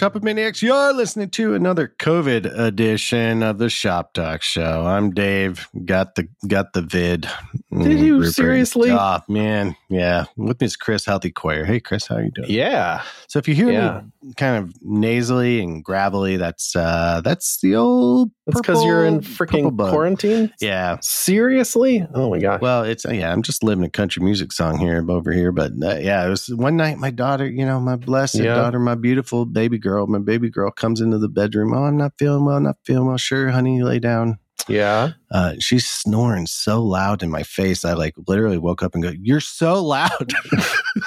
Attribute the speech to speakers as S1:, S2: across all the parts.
S1: there, Shop Maniacs. You're listening to another COVID edition of the Shop Talk Show. I'm Dave. Got the got the vid.
S2: Did you Rupert. seriously?
S1: Oh man, yeah. With me is Chris Healthy Coyier. Hey Chris, how are you doing?
S2: Yeah.
S1: So if you hear yeah. me kind of nasally and gravelly, that's uh that's the old.
S2: That's because you're in freaking quarantine.
S1: Yeah.
S2: Seriously? Oh my gosh.
S1: Well, it's yeah. I'm just living a country music song here over here, but uh, yeah, it was one night. My daughter, you know, my blessed yeah. daughter, my beautiful baby girl, my baby girl comes into the bedroom. Oh, I'm not feeling well, not feeling well. Sure, honey, lay down.
S2: Yeah.
S1: Uh, she's snoring so loud in my face. I like literally woke up and go, You're so loud.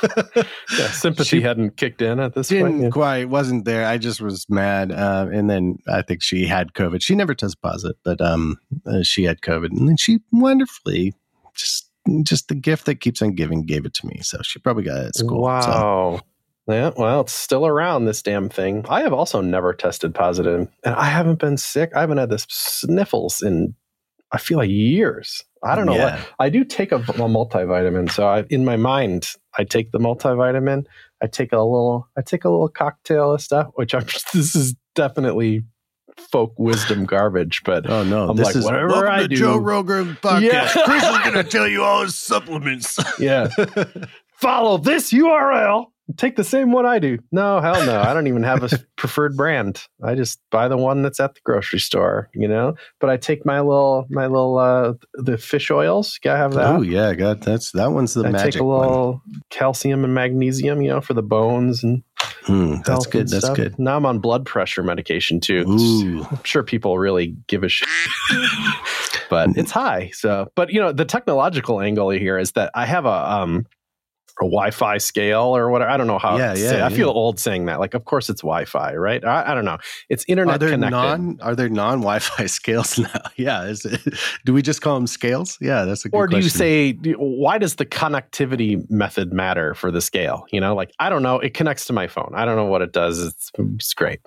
S2: yeah, sympathy she hadn't kicked in at this
S1: didn't
S2: point.
S1: Yeah. quite, wasn't there. I just was mad. Uh, and then I think she had COVID. She never tested positive, but um, uh, she had COVID. And then she wonderfully just just the gift that keeps on giving gave it to me. So she probably got it at school.
S2: Wow.
S1: So.
S2: Yeah, well, it's still around this damn thing. I have also never tested positive, and I haven't been sick. I haven't had the sniffles in I feel like years. I don't know. Yeah. What, I do take a, a multivitamin, so I, in my mind, I take the multivitamin. I take a little, I take a little cocktail of stuff, which I'm. This is definitely folk wisdom garbage, but
S1: oh no,
S2: I'm
S1: this
S2: like
S1: is
S2: whatever I do.
S1: Joe Rogan podcast. Yeah. Chris is going to tell you all his supplements.
S2: yeah, follow this URL take the same one I do. No, hell no. I don't even have a preferred brand. I just buy the one that's at the grocery store, you know. But I take my little my little uh the fish oils. Gotta have that.
S1: Oh yeah, got that's that one's the
S2: I
S1: magic.
S2: Take a little
S1: one.
S2: calcium and magnesium, you know, for the bones and
S1: mm, that's good. That's
S2: stuff.
S1: good.
S2: Now I'm on blood pressure medication too. Ooh. I'm sure people really give a shit. but it's high. So, but you know, the technological angle here is that I have a um a Wi-Fi scale or whatever. I don't know how.
S1: Yeah, yeah,
S2: yeah. I feel old saying that. Like, of course it's Wi-Fi, right? I, I don't know. It's internet
S1: are there
S2: connected.
S1: Non, are there non-Wi-Fi scales now? yeah. Is it, do we just call them scales? Yeah, that's a.
S2: Or
S1: do
S2: question. you say why does the connectivity method matter for the scale? You know, like I don't know. It connects to my phone. I don't know what it does. It's, it's great.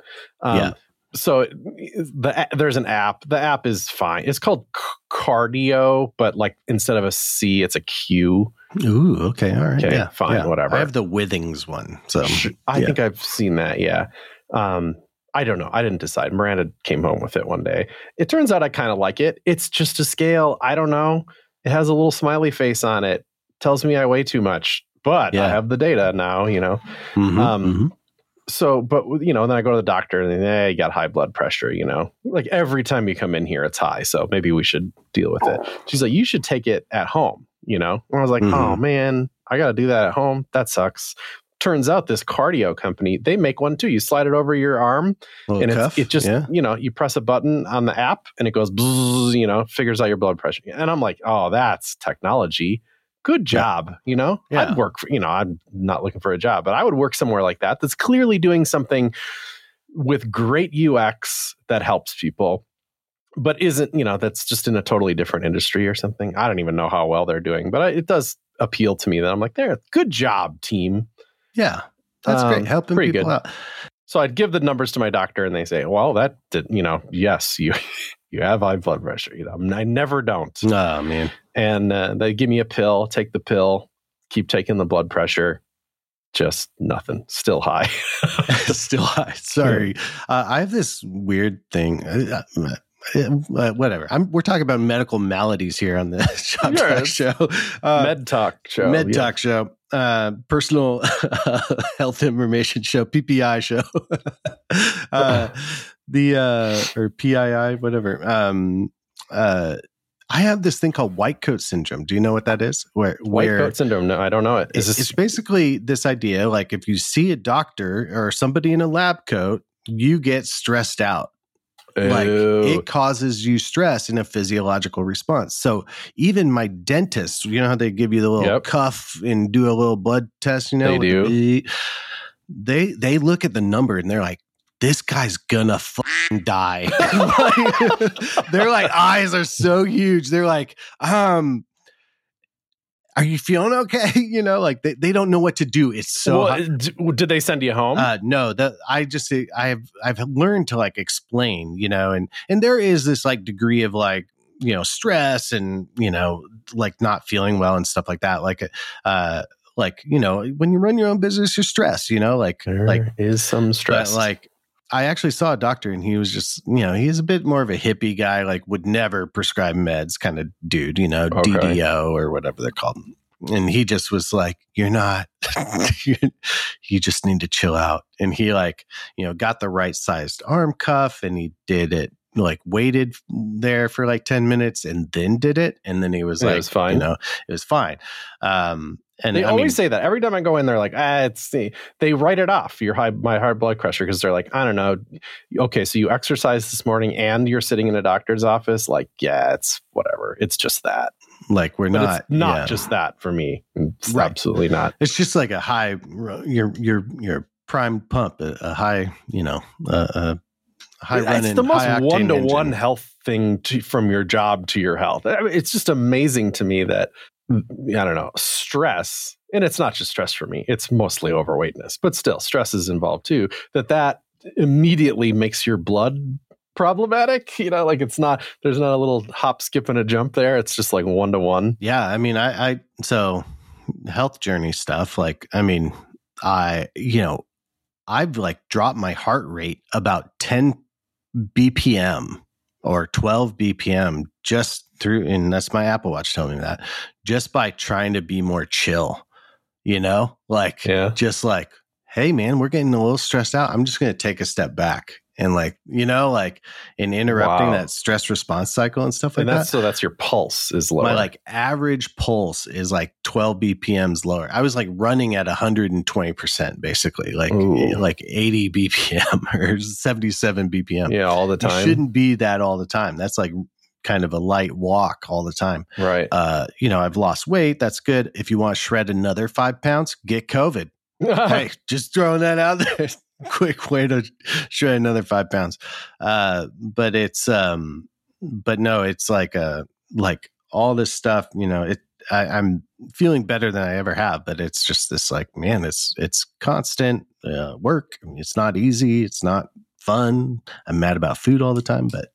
S2: Um, yeah so the there's an app. The app is fine. It's called Qardio, but like instead of a C, it's a Q.
S1: Ooh, okay, all right,
S2: okay,
S1: yeah,
S2: fine,
S1: yeah.
S2: whatever.
S1: I have the Withings one, so
S2: I yeah. think I've seen that. Yeah, um, I don't know. I didn't decide. Miranda came home with it one day. It turns out I kind of like it. It's just a scale. I don't know. It has a little smiley face on it. Tells me I weigh too much, but yeah. I have the data now. You know.
S1: Mm-hmm, um, mm-hmm
S2: so but you know then i go to the doctor and then hey, you got high blood pressure you know like every time you come in here it's high so maybe we should deal with it she's like you should take it at home you know and i was like mm-hmm. oh man i gotta do that at home that sucks turns out this Qardio company they make one too you slide it over your arm and it's, it just yeah. you know you press a button on the app and it goes you know figures out your blood pressure and i'm like oh that's technology good job. Yeah. You know, yeah. I'd work for, you know, I'm not looking for a job, but I would work somewhere like that that's clearly doing something with great UX that helps people, but isn't, you know, that's just in a totally different industry or something. I don't even know how well they're doing, but it does appeal to me that I'm like, there, good job, team.
S1: Yeah. That's um, great. Helping people good. out.
S2: So I'd give the numbers to my doctor and they say, well, that did, you know, yes, you, you have high blood pressure. You know, I never don't.
S1: Oh man.
S2: And uh, they give me a pill, take the pill, keep taking the blood pressure. Just nothing. Still high.
S1: Still high. Sorry. Uh, I have this weird thing. Uh, whatever. I'm, we're talking about medical maladies here on the Shop Talk Show.
S2: Uh, Med Talk Show.
S1: Med yeah. Talk Show. Uh, personal health information show, PPI show. uh, the uh, or PII, whatever. Um, uh, I have this thing called white coat syndrome. Do you know what that is?
S2: Where white where coat syndrome? No, I don't know it.
S1: Is it's, this- it's basically this idea like if you see a doctor or somebody in a lab coat, you get stressed out. Like it causes you stress in a physiological response. So even my dentist, you know how they give you the little yep. cuff and do a little blood test, you know?
S2: They do.
S1: The, they they look at the number and they're like, this guy's gonna die. their like eyes are so huge. They're like, um, are you feeling okay? You know, like they, they don't know what to do. It's so. Well,
S2: did they send you home?
S1: Uh, no, that I just I've I've learned to like explain, you know, and and there is this like degree of like you know stress and you know like not feeling well and stuff like that. Like uh like you know when you run your own business you're stressed you know like
S2: there
S1: like
S2: is some stress
S1: like I actually saw a doctor and he was just, you know, he's a bit more of a hippie guy, like would never prescribe meds kind of dude, you know, okay. DDO or whatever they're called. And he just was like, You're not, you just need to chill out. And he, like, you know, got the right sized arm cuff and he did it like waited there for like 10 minutes and then did it and then he was
S2: yeah,
S1: like
S2: it was fine
S1: you know it was fine um and
S2: they
S1: I
S2: always
S1: mean,
S2: say that every time I go in, they're like, ah, it's the, they write it off your high, my high blood pressure. Cause they're like, I don't know. Okay. So you exercise this morning and you're sitting in a doctor's office. Like, yeah, it's whatever. It's just that.
S1: Like we're
S2: but
S1: not,
S2: not
S1: yeah.
S2: just that for me. It's
S1: Right.
S2: absolutely not.
S1: It's just like a high, your, your, your prime pump, a, a high, you know, uh, high
S2: it's
S1: running,
S2: the most one to one health thing to, from your job to your health. I mean, It's just amazing to me that mm, I don't know stress, and it's not just stress for me. It's mostly overweightness, but still, stress is involved too. That that immediately makes your blood problematic. You know, like it's not. There's not a little hop, skip, and a jump there. It's just like one to one.
S1: Yeah, I mean, I, I so health journey stuff. Like, I mean, I you know, I've like dropped my heart rate about ten BPM or twelve BPM just through, and that's my Apple Watch telling me that just by trying to be more chill. You know, like
S2: Yeah.
S1: just like, hey man, we're getting a little stressed out. I'm just going to take a step back and like, you know, like in interrupting
S2: Wow.
S1: that stress response cycle and stuff like
S2: and
S1: that
S2: so that's your pulse is lower.
S1: my like average pulse is like 12 bpms lower i was like running at 120% basically like
S2: Ooh.
S1: like 80 bpm or 77 bpm
S2: yeah, all the
S1: you
S2: time.
S1: shouldn't be that all the time that's like kind of a light walk all the time
S2: right.
S1: uh you know i've lost weight that's good if you want to shred another five pounds get covid hey, just throwing that out there. Quick way to shred another five pounds. Uh, but it's um, but no, it's like uh like all this stuff. You know, it. I, I'm feeling better than I ever have, but it's just this like, man, it's it's constant uh, work. It's not easy. It's not fun. I'm mad about food all the time, but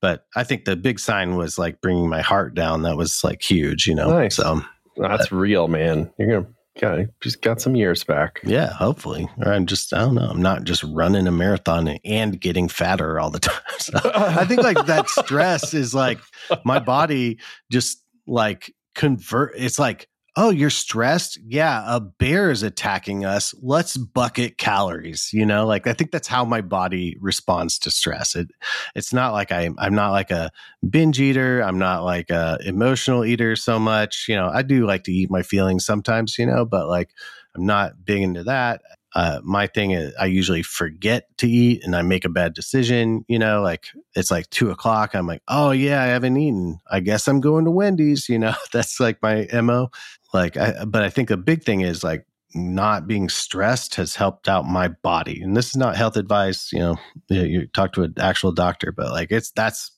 S1: but I think the big sign was like bringing my heart down. That was like huge, you know.
S2: Nice.
S1: So
S2: That's real, man. You're gonna got just got some years back.
S1: Yeah, hopefully. Or I'm just, I don't know. I'm not just running a marathon and getting fatter all the time. So I think like that stress is like my body just like convert. It's like, oh, you're stressed. Yeah, a bear is attacking us. Let's bucket calories. You know, like I think that's how my body responds to stress. It, it's not like I'm, I'm not like a binge eater. I'm not like a emotional eater so much. You know, I do like to eat my feelings sometimes. You know, but like I'm not big into that. Uh, my thing is I usually forget to eat and I make a bad decision. You know, like it's like two o'clock. I'm like, oh yeah, I haven't eaten. I guess I'm going to Wendy's. You know, that's like my mo. Like, I, but I think a big thing is like not being stressed has helped out my body. And this is not health advice. You know, you, you talk to an actual doctor, but like it's that's.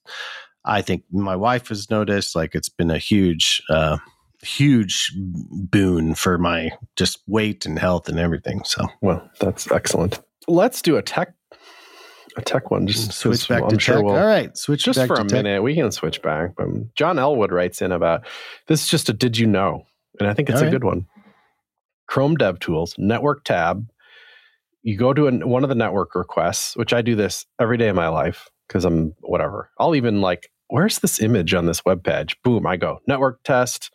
S1: I think my wife has noticed like it's been a huge. uh huge boon for my just weight and health and everything. So
S2: Well, that's excellent. Let's do a tech a tech one. Just mm,
S1: switch back
S2: I'm
S1: to
S2: sure
S1: tech.
S2: we'll
S1: All right, switch
S2: just for a
S1: tech.
S2: minute. We can switch back. But John Elwood writes in about this is just a did you know? And I think it's
S1: All
S2: a
S1: right.
S2: good one. Chrome Dev Tools, network tab. You go to an, one of the network requests, which I do this every day of my life because I'm whatever. I'll even like, where's this image on this web page? Boom, I go network test.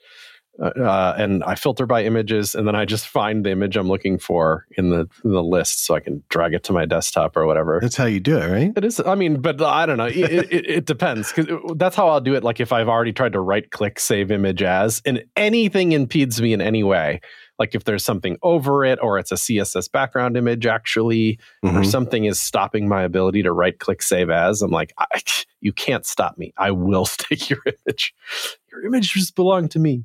S2: Uh, uh, and I filter by images, and then I just find the image I'm looking for in the in the list, so I can drag it to my desktop or whatever.
S1: That's how you do it, right?
S2: It is. I mean, but I don't know. It, it, it depends because that's how I'll do it. Like if I've already tried to right click save image as, and anything impedes me in any way, like if there's something over it or it's a CSS background image actually, or
S1: Mhm.
S2: something is stopping my ability to right click save as, I'm like, I, you can't stop me. I will take your image. Your images belong to me.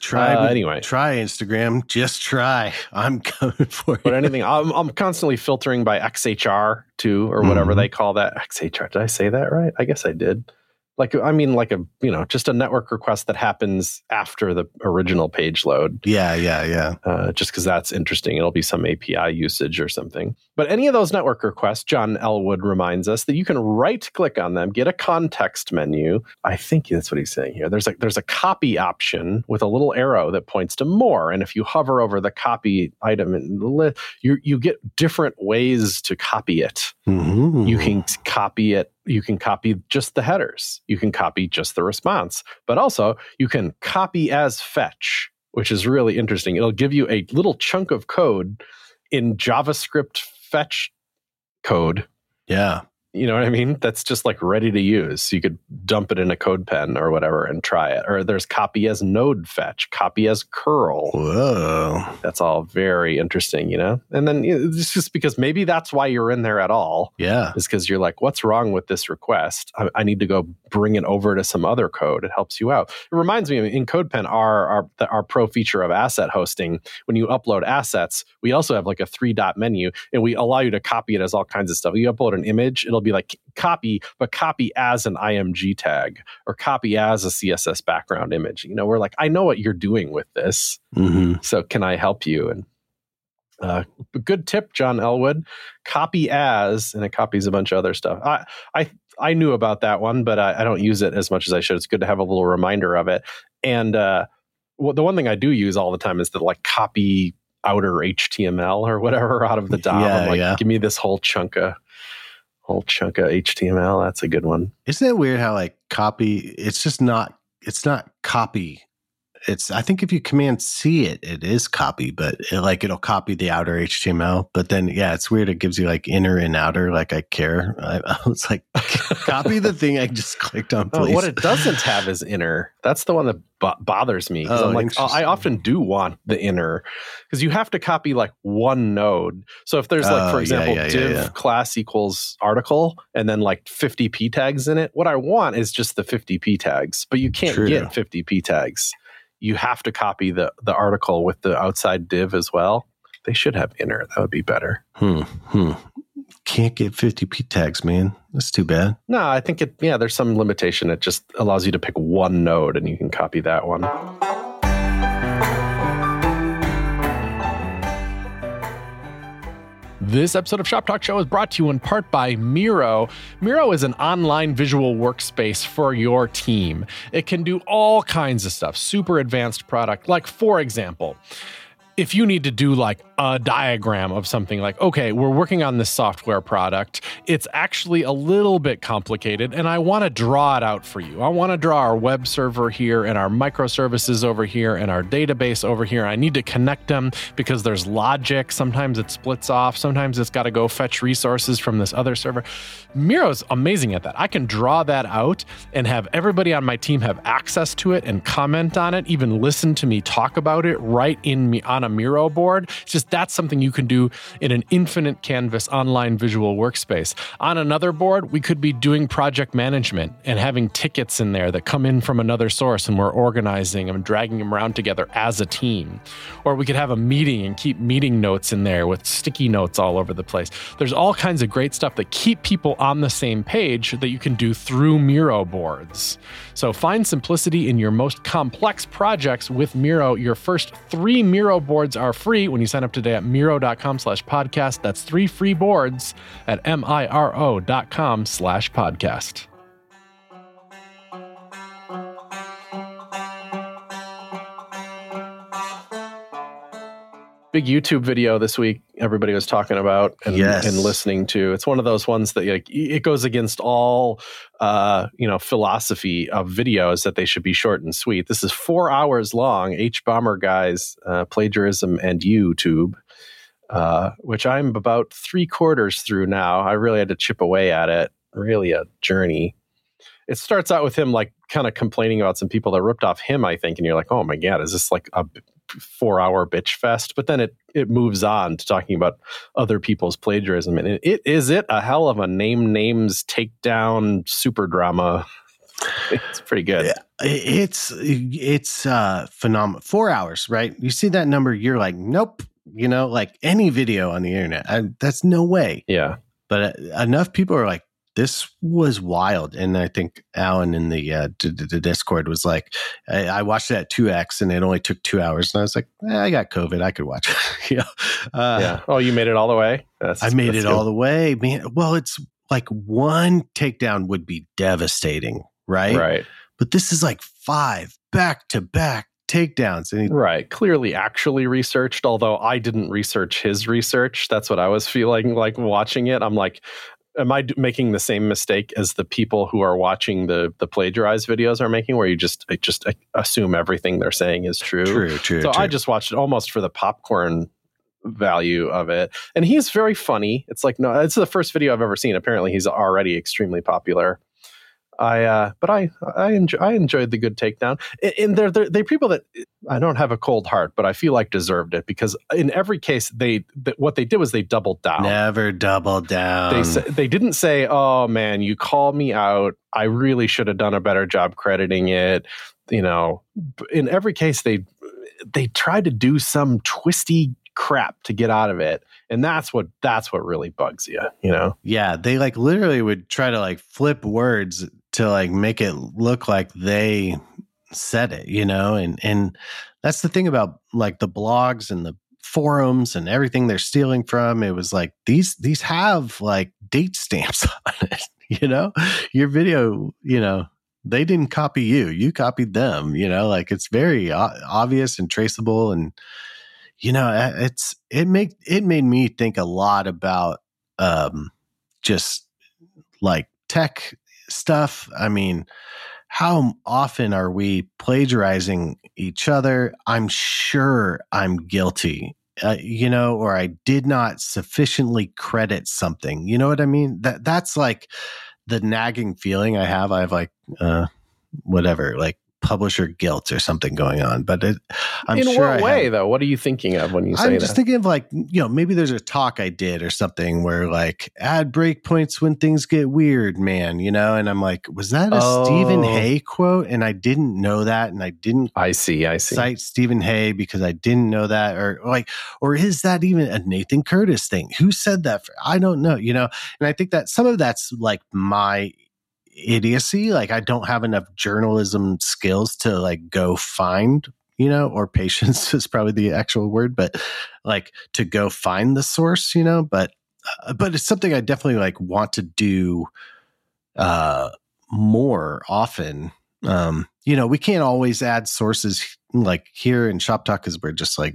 S1: Try
S2: Uh, anyway.
S1: Try Instagram. Just try. I'm coming for you.
S2: But anything, I'm, I'm constantly filtering by XHR too, or whatever
S1: Mhm.
S2: they call that. XHR. Did I say that right? I guess I did. Like I mean, like a you know, just a network request that happens after the original page load.
S1: Yeah, yeah, yeah.
S2: Uh, just because that's interesting, it'll be some API usage or something. But any of those network requests, John Elwood reminds us that you can right click on them, get a context menu. I think that's what he's saying here. There's like there's a copy option with a little arrow that points to more, and if you hover over the copy item in the list, you you get different ways to copy it. Mm-hmm. You can copy it you can copy just the headers. You can copy just the response, but also you can copy as fetch, which is really interesting. It'll give you a little chunk of code in JavaScript fetch code.
S1: Yeah.
S2: You know what I mean? That's just like ready to use. You could dump it in a CodePen or whatever and try it. Or there's copy as node fetch, copy as curl.
S1: Whoa.
S2: That's all very interesting, you know? And then it's just because maybe that's why you're in there at all.
S1: Yeah.
S2: Is because you're like, what's wrong with this request? I, I, need to go bring it over to some other code. It helps you out. It reminds me in CodePen, our, our, our pro feature of asset hosting, when you upload assets, we also have like a three dot menu and we allow you to copy it as all kinds of stuff. You upload an image, it'll be like copy, but copy as an IMG tag or copy as a CSS background image. You know, we're like, I know what you're doing with this. Mm-hmm. So can I help you? And uh, good tip, John Elwood. Copy as, and it copies a bunch of other stuff. I, I, I knew about that one, but I, I don't use it as much as I should. It's good to have a little reminder of it. And uh, well, the one thing I do use all the time is the like copy outer HTML or whatever out of the DOM. Yeah, I'm like, yeah. give me this whole chunk of whole chunk of HTML. That's a good one.
S1: Isn't it weird how like copy? It's just not. It's not copy it's I think if you command C it, it is copy, but it, like it'll copy the outer HTML. But then yeah, it's weird. It gives you like inner and outer. Like I care. I, I was like, copy the thing I just clicked on. Please.
S2: Oh, what it doesn't have is inner. That's the one that b- bothers me. Oh, I'm like, oh, I often do want the inner because you have to copy like one node. So if there's like, for oh, example, yeah, yeah, div yeah, class equals article and then like 50 p tags in it, what I want is just the 50 p tags, but you can't True. get 50 p tags you have to copy the the article with the outside div as well. They should have inner. That would be better.
S1: Hmm. Hmm. Can't get 50 p tags, man. That's too bad.
S2: No, I think it. Yeah, there's some limitation. It just allows you to pick one node, and you can copy that one.
S3: This episode of Shop Talk Show is brought to you in part by Miro. Miro is an online visual workspace for your team. It can do all kinds of stuff, super advanced product. Like, for example, if you need to do like a diagram of something like, okay, we're working on this software product, it's actually a little bit complicated, and I want to draw it out for you. I want to draw our web server here and our microservices over here and our database over here. I need to connect them because there's logic. Sometimes it splits off, sometimes it's got to go fetch resources from this other server. Miro's amazing at that. I can draw that out and have everybody on my team have access to it and comment on it, even listen to me talk about it right in me on a Miro board. It's just that's something you can do in an infinite canvas online visual workspace. On another board, we could be doing project management and having tickets in there that come in from another source and we're organizing them and dragging them around together as a team. Or we could have a meeting and keep meeting notes in there with sticky notes all over the place. There's all kinds of great stuff that keep people on the same page that you can do through Miro boards. So find simplicity in your most complex projects with Miro. Your first three Miro boards are free when you sign up today at Miro.com slash podcast. That's three free boards at M-I-R-O dot com slash podcast.
S2: Big YouTube video this week everybody was talking about and, yes. and listening to. It's one of those ones that like it goes against all uh, you know philosophy of videos that they should be short and sweet. This is four hours long. hbomberguy's uh, plagiarism and YouTube. Uh, which I'm about three quarters through now. I really had to chip away at it. Really a journey. It starts out with him like kind of complaining about some people that ripped off him, I think, and you're like, oh my god, is this like a four hour bitch fest but then it it moves on to talking about other people's plagiarism. And it, it is it a hell of a name names takedown super drama. It's pretty good.
S1: It's it's uh phenomenal four hours right? You see that number you're like nope you know like any video on the internet. I, that's no way.
S2: Yeah.
S1: But uh, enough people are like this was wild. And I think Alan in the, uh, d- d- the Discord was like, I, I, watched it at 2X and it only took two hours. And I was like, eh, I got COVID. I could watch it. you know?
S2: Uh, yeah. Oh, you made it all the way?
S1: That's, I made it good. all the way. Man, well, it's like one takedown would be devastating, right?
S2: Right.
S1: But this is like five back to back takedowns.
S2: And He, right. Clearly actually researched, although I didn't research his research. That's what I was feeling like watching it. I'm like, am I making the same mistake as the people who are watching the the plagiarized videos are making, where you just just assume everything they're saying is true?
S1: True, true.
S2: So
S1: true.
S2: I just watched it almost for the popcorn value of it, and he's very funny. It's like no, it's the first video I've ever seen. Apparently, he's already extremely popular. I uh, but I I enjoy, I enjoyed the good takedown, and they're, they're they people that I don't have a cold heart, but I feel like deserved it because in every case they what they did was they doubled down.
S1: Never doubled down.
S2: They they didn't say, "Oh man, you called me out. I really should have done a better job crediting it." You know, in every case they they tried to do some twisty crap to get out of it and that's what that's what really bugs you you know
S1: yeah they like literally would try to like flip words to like make it look like they said it, you know? And and that's the thing about like the blogs and the forums and everything they're stealing from. It was like these these have like date stamps on it, you know? Your video, you know, they didn't copy you. You copied them, you know? Like it's very obvious and traceable and you know, it's it make it made me think a lot about um just like tech stuff. I mean, how often are we plagiarizing each other? I'm sure I'm guilty, uh, you know, or I did not sufficiently credit something. You know what I mean? That that's like the nagging feeling I have. I have like, uh, whatever, like publisher guilt or something going on. But it, I'm
S2: in
S1: sure
S2: what
S1: I
S2: way
S1: have,
S2: though? What are you thinking of when you say
S1: I'm
S2: that?
S1: just thinking of like you know maybe there's a talk I did or something where like add breakpoints when things get weird, man. You know, and I'm like, was that a oh. Stephen Hay quote? And I didn't know that, and I didn't.
S2: I see. I see.
S1: Cite Stephen Hay because I didn't know that, or like, or is that even a Nathan Curtis thing? Who said that? For, I don't know. You know, and I think that some of that's like my idiocy. Like I don't have enough journalism skills to like go find, you know, or patience is probably the actual word, but like to go find the source, you know, but uh, but it's something I definitely like want to do uh more often. Um, you know, we can't always add sources like here in Shop Talk because we're just like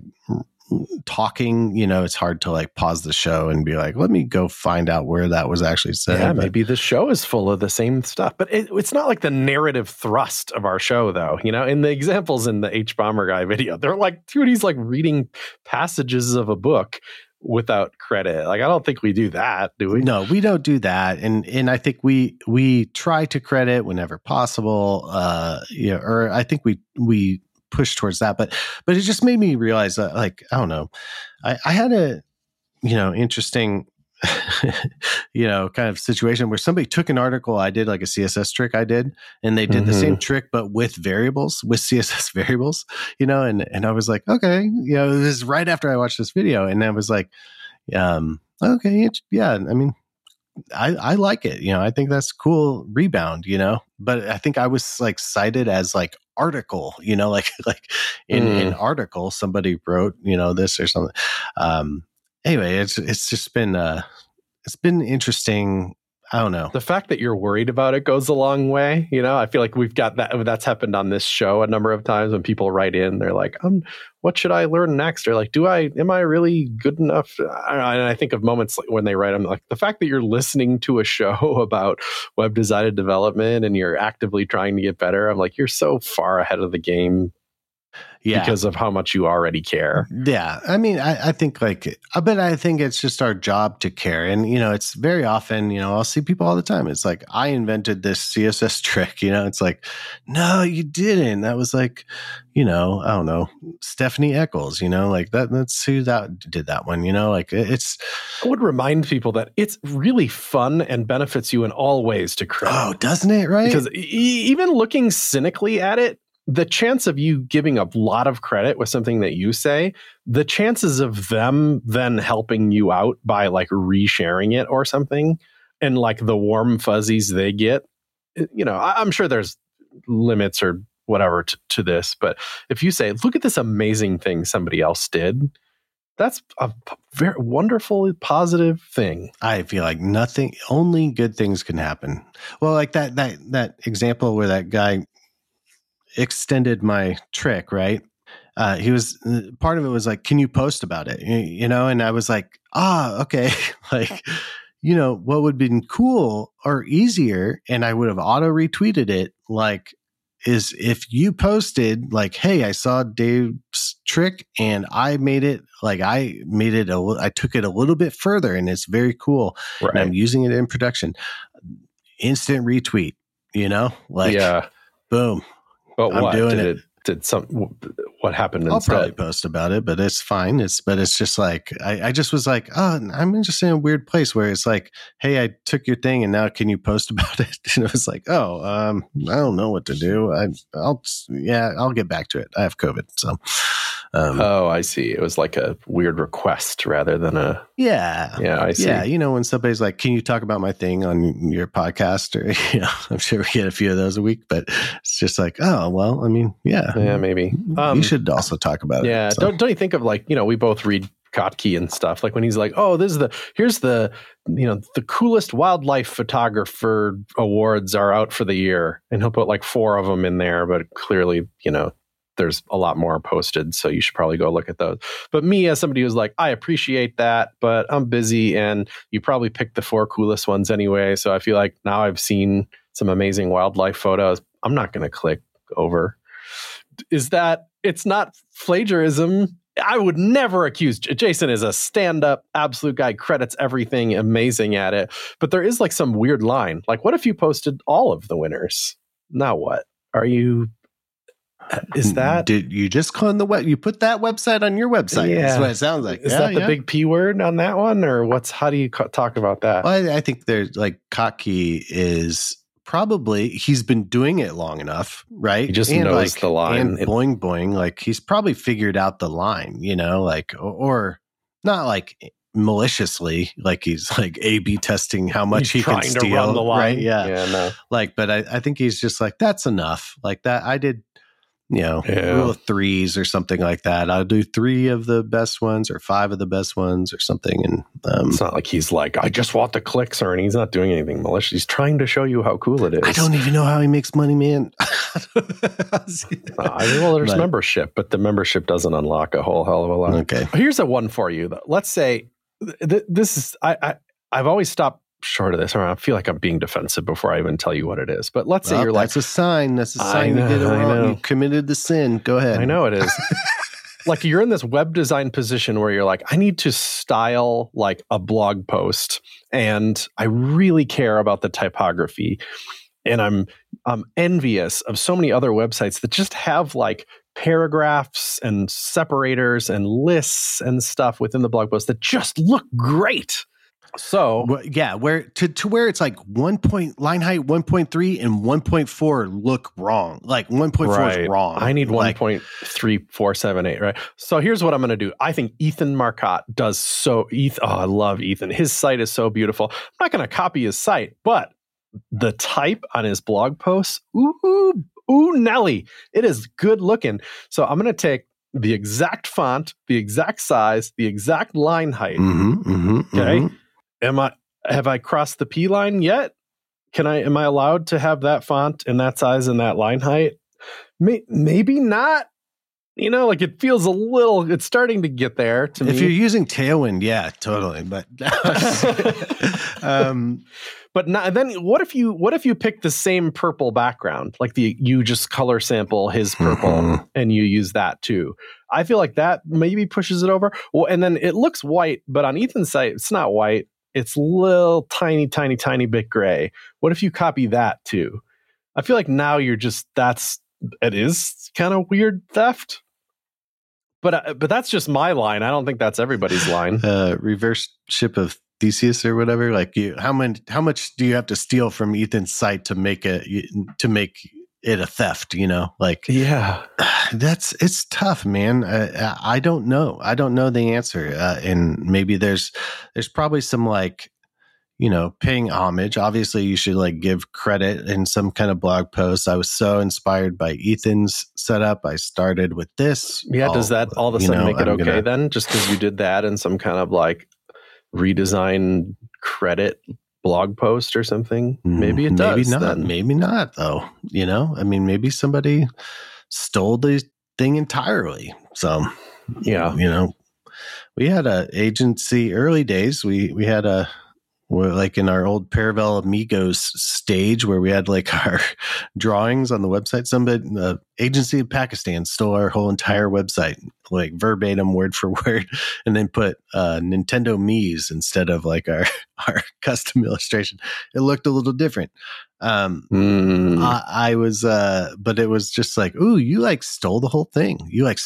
S1: talking, you know, it's hard to like pause the show and be like, let me go find out where that was actually said.
S2: Yeah, maybe the show is full of the same stuff, but it, it's not like the narrative thrust of our show, though. You know, in the examples in the hbomberguy video, they're like, dude, he's like reading passages of a book without credit. Like I don't think we do that, do we?
S1: No, we don't do that. And and I think we we try to credit whenever possible. Uh yeah, or I think we we push towards that. But but it just made me realize that like I don't know, I, I had a you know interesting you know kind of situation where somebody took an article I did like a CSS trick I did and they did mm-hmm. the same mm-hmm. trick but with variables with CSS variables you know and and I was like okay you know this is right after I watched this video and I was like um okay yeah I mean I, I like it. You know, I think that's cool rebound, you know, but I think I was like cited as like article, you know, like, like in mm. an article, somebody wrote, you know, this or something. Um, anyway, it's, it's just been, uh, it's been interesting I don't know.
S2: The fact that you're worried about it goes a long way. You know, I feel like we've got that. That's happened on this show a number of times when people write in. They're like, um, what should I learn next? Or like, do I, am I really good enough? I and I think of moments like when they write, I'm like, the fact that you're listening to a show about web design and development and you're actively trying to get better. I'm like, you're so far ahead of the game yeah. because of how much you already care.
S1: Yeah. I mean, I, I think like, uh, but I think it's just our job to care. And, you know, it's very often, you know, I'll see people all the time. It's like, I invented this CSS trick, you know, it's like, no, you didn't. That was like, you know, I don't know, Stephanie Eckles, you know, like that, that's who that did that one, you know, like it's.
S2: I would remind people that it's really fun and benefits you in all ways to create.
S1: Oh, doesn't it? Right.
S2: Because e- even looking cynically at it, the chance of you giving a lot of credit with something that you say, the chances of them then helping you out by like resharing it or something and like the warm fuzzies they get, eh, you know, I, am sure there's limits or whatever to, to this, but if you say, look at this amazing thing somebody else did, that's a very wonderful positive thing.
S1: I feel like nothing only good things can happen. Well like that that that example where that guy extended my trick right uh, he was uh, part of it was like can you post about it you know and i was like ah okay like you know what would have been cool or easier and i would have auto retweeted it like is if you posted like, "Hey, I saw Dave's trick and I made it like I made it a I took it a little bit further and it's very cool right. and I'm using it in production." Instant retweet, you know, like yeah, boom.
S2: But I'm what? doing Did it. it did some what happened
S1: I'll probably post about it, but it's fine. It's but it's just like I, I just was like, oh, I'm just in a weird place where it's like, hey, I took your thing and now can you post about it? And it was like, oh, um, I don't know what to do. I, I'll yeah, I'll get back to it. I have COVID, so
S2: um, oh, I see. It was like a weird request rather than a.
S1: Yeah.
S2: Yeah, I see.
S1: Yeah, you know, when somebody's like, "Can you talk about my thing on your podcast?" Or you know, I'm sure we get a few of those a week, but it's just like, oh, well, I mean, yeah,
S2: yeah, maybe.
S1: Um, you should also talk about
S2: yeah, it. Yeah, so. don't don't you think of like you know we both read Kottke and stuff. Like when he's like, "Oh, this is the here's the you know the coolest wildlife photographer awards are out for the year," and he'll put like four of them in there, but clearly, you know, there's a lot more posted so you should probably go look at those. But me as somebody who's like i appreciate that but i'm busy and you probably picked the four coolest ones anyway so i feel like now i've seen some amazing wildlife photos. I'm not going to click over. Is that it's not plagiarism. I would never accuse Jason is a stand-up absolute guy credits everything amazing at it. But there is like some weird line like what if you posted all of the winners? Now what? Are you Uh, is that
S1: did you just on the web? You put that website on your website? Yeah, that's what it sounds like.
S2: Is yeah, that the yeah. big p word on that one, or what's? How do you talk about that?
S1: Well, I, I think there's like Kottke is probably he's been doing it long enough, right?
S2: He just and knows like, the line.
S1: And it, boing boing, like he's probably figured out the line, you know, like or, or not like maliciously, like he's like A B testing how much he's he can steal, right? Yeah, yeah, no. Like, but I, I think he's just like that's enough. Like that, I did you know, yeah. rule of threes or something like that. I'll do three of the best ones or five of the best ones or something. And
S2: um, it's not like he's like, I just want the clicks or, and he's not doing anything malicious. He's trying to show you how cool it is.
S1: I don't even know how he makes money, man.
S2: uh, well, there's but, membership, but the membership doesn't unlock a whole hell of a lot.
S1: Okay.
S2: Here's a one for you though. Let's say th- this is, I, I, I've always stopped short of this, or I feel like I'm being defensive before I even tell you what it is. But let's say you're
S1: like,
S2: that's
S1: a sign. That's a sign know, you did it wrong. You committed the sin. Go ahead.
S2: I know it is. like you're in this web design position where you're like, I need to style like a blog post, and I really care about the typography, and I'm I'm envious of so many other websites that just have like paragraphs and separators and lists and stuff within the blog post that just look great so
S1: well, yeah, where to, to where it's like one point line height, one point three and one point four look wrong. Like one point four right. is wrong.
S2: I need
S1: like,
S2: one point three four seven eight. Right. So here's what I'm going to do. I think Ethan Marcotte does so. Ethan, oh, I love Ethan. His site is so beautiful. I'm not going to copy his site, but the type on his blog posts, ooh, ooh, Nelly, it is good looking. So I'm going to take the exact font, the exact size, the exact line height.
S1: Mm-hmm, mm-hmm,
S2: okay. Mm-hmm am I have I crossed the P line yet? Can I am I allowed to have that font and that size and that line height? May, maybe not. You know, like it feels a little. It's starting to get there to me.
S1: if
S2: me.
S1: you're using Tailwind, yeah, totally. But
S2: um, but not, then what if you what if you pick the same purple background, like the you just color sample his purple mm-hmm. and you use that too? I feel like that maybe pushes it over. Well, and then it looks white, but on Ethan's site, it's not white it's little tiny, tiny, tiny bit gray. What if you copy that too? I feel like now you're just that's it is kind of weird theft. But uh, but that's just my line. I don't think that's everybody's line.
S1: Uh, reverse ship of Theseus or whatever. Like you, how many? How much do you have to steal from Ethan's site to make it to make it a theft? You know, like
S2: yeah,
S1: that's it's tough, man. I, I don't know. I don't know the answer, uh, and maybe there's there's probably some like you know, paying homage. Obviously, you should like give credit in some kind of blog post. I was so inspired by Ethan's setup. I started with this.
S2: Yeah, does that all of a sudden know, make it I'm okay gonna, then? Just because you did that in some kind of like redesign credit blog post or something? Mm, maybe it does.
S1: Maybe not.
S2: Then.
S1: Maybe not, though. You know, I mean, maybe somebody stole the thing entirely. So,
S2: yeah,
S1: you know, we had a agency early days. We we had a we're like in our old Paravel Amigos stage where we had like our drawings on the website. Somebody, the agency of Pakistan stole our whole entire website, like verbatim, word for word, and then put uh, Nintendo Mii's instead of like our our custom illustration. It looked a little different. Um, mm. I, I, was, uh, but it was just like, ooh, you like stole the whole thing. You like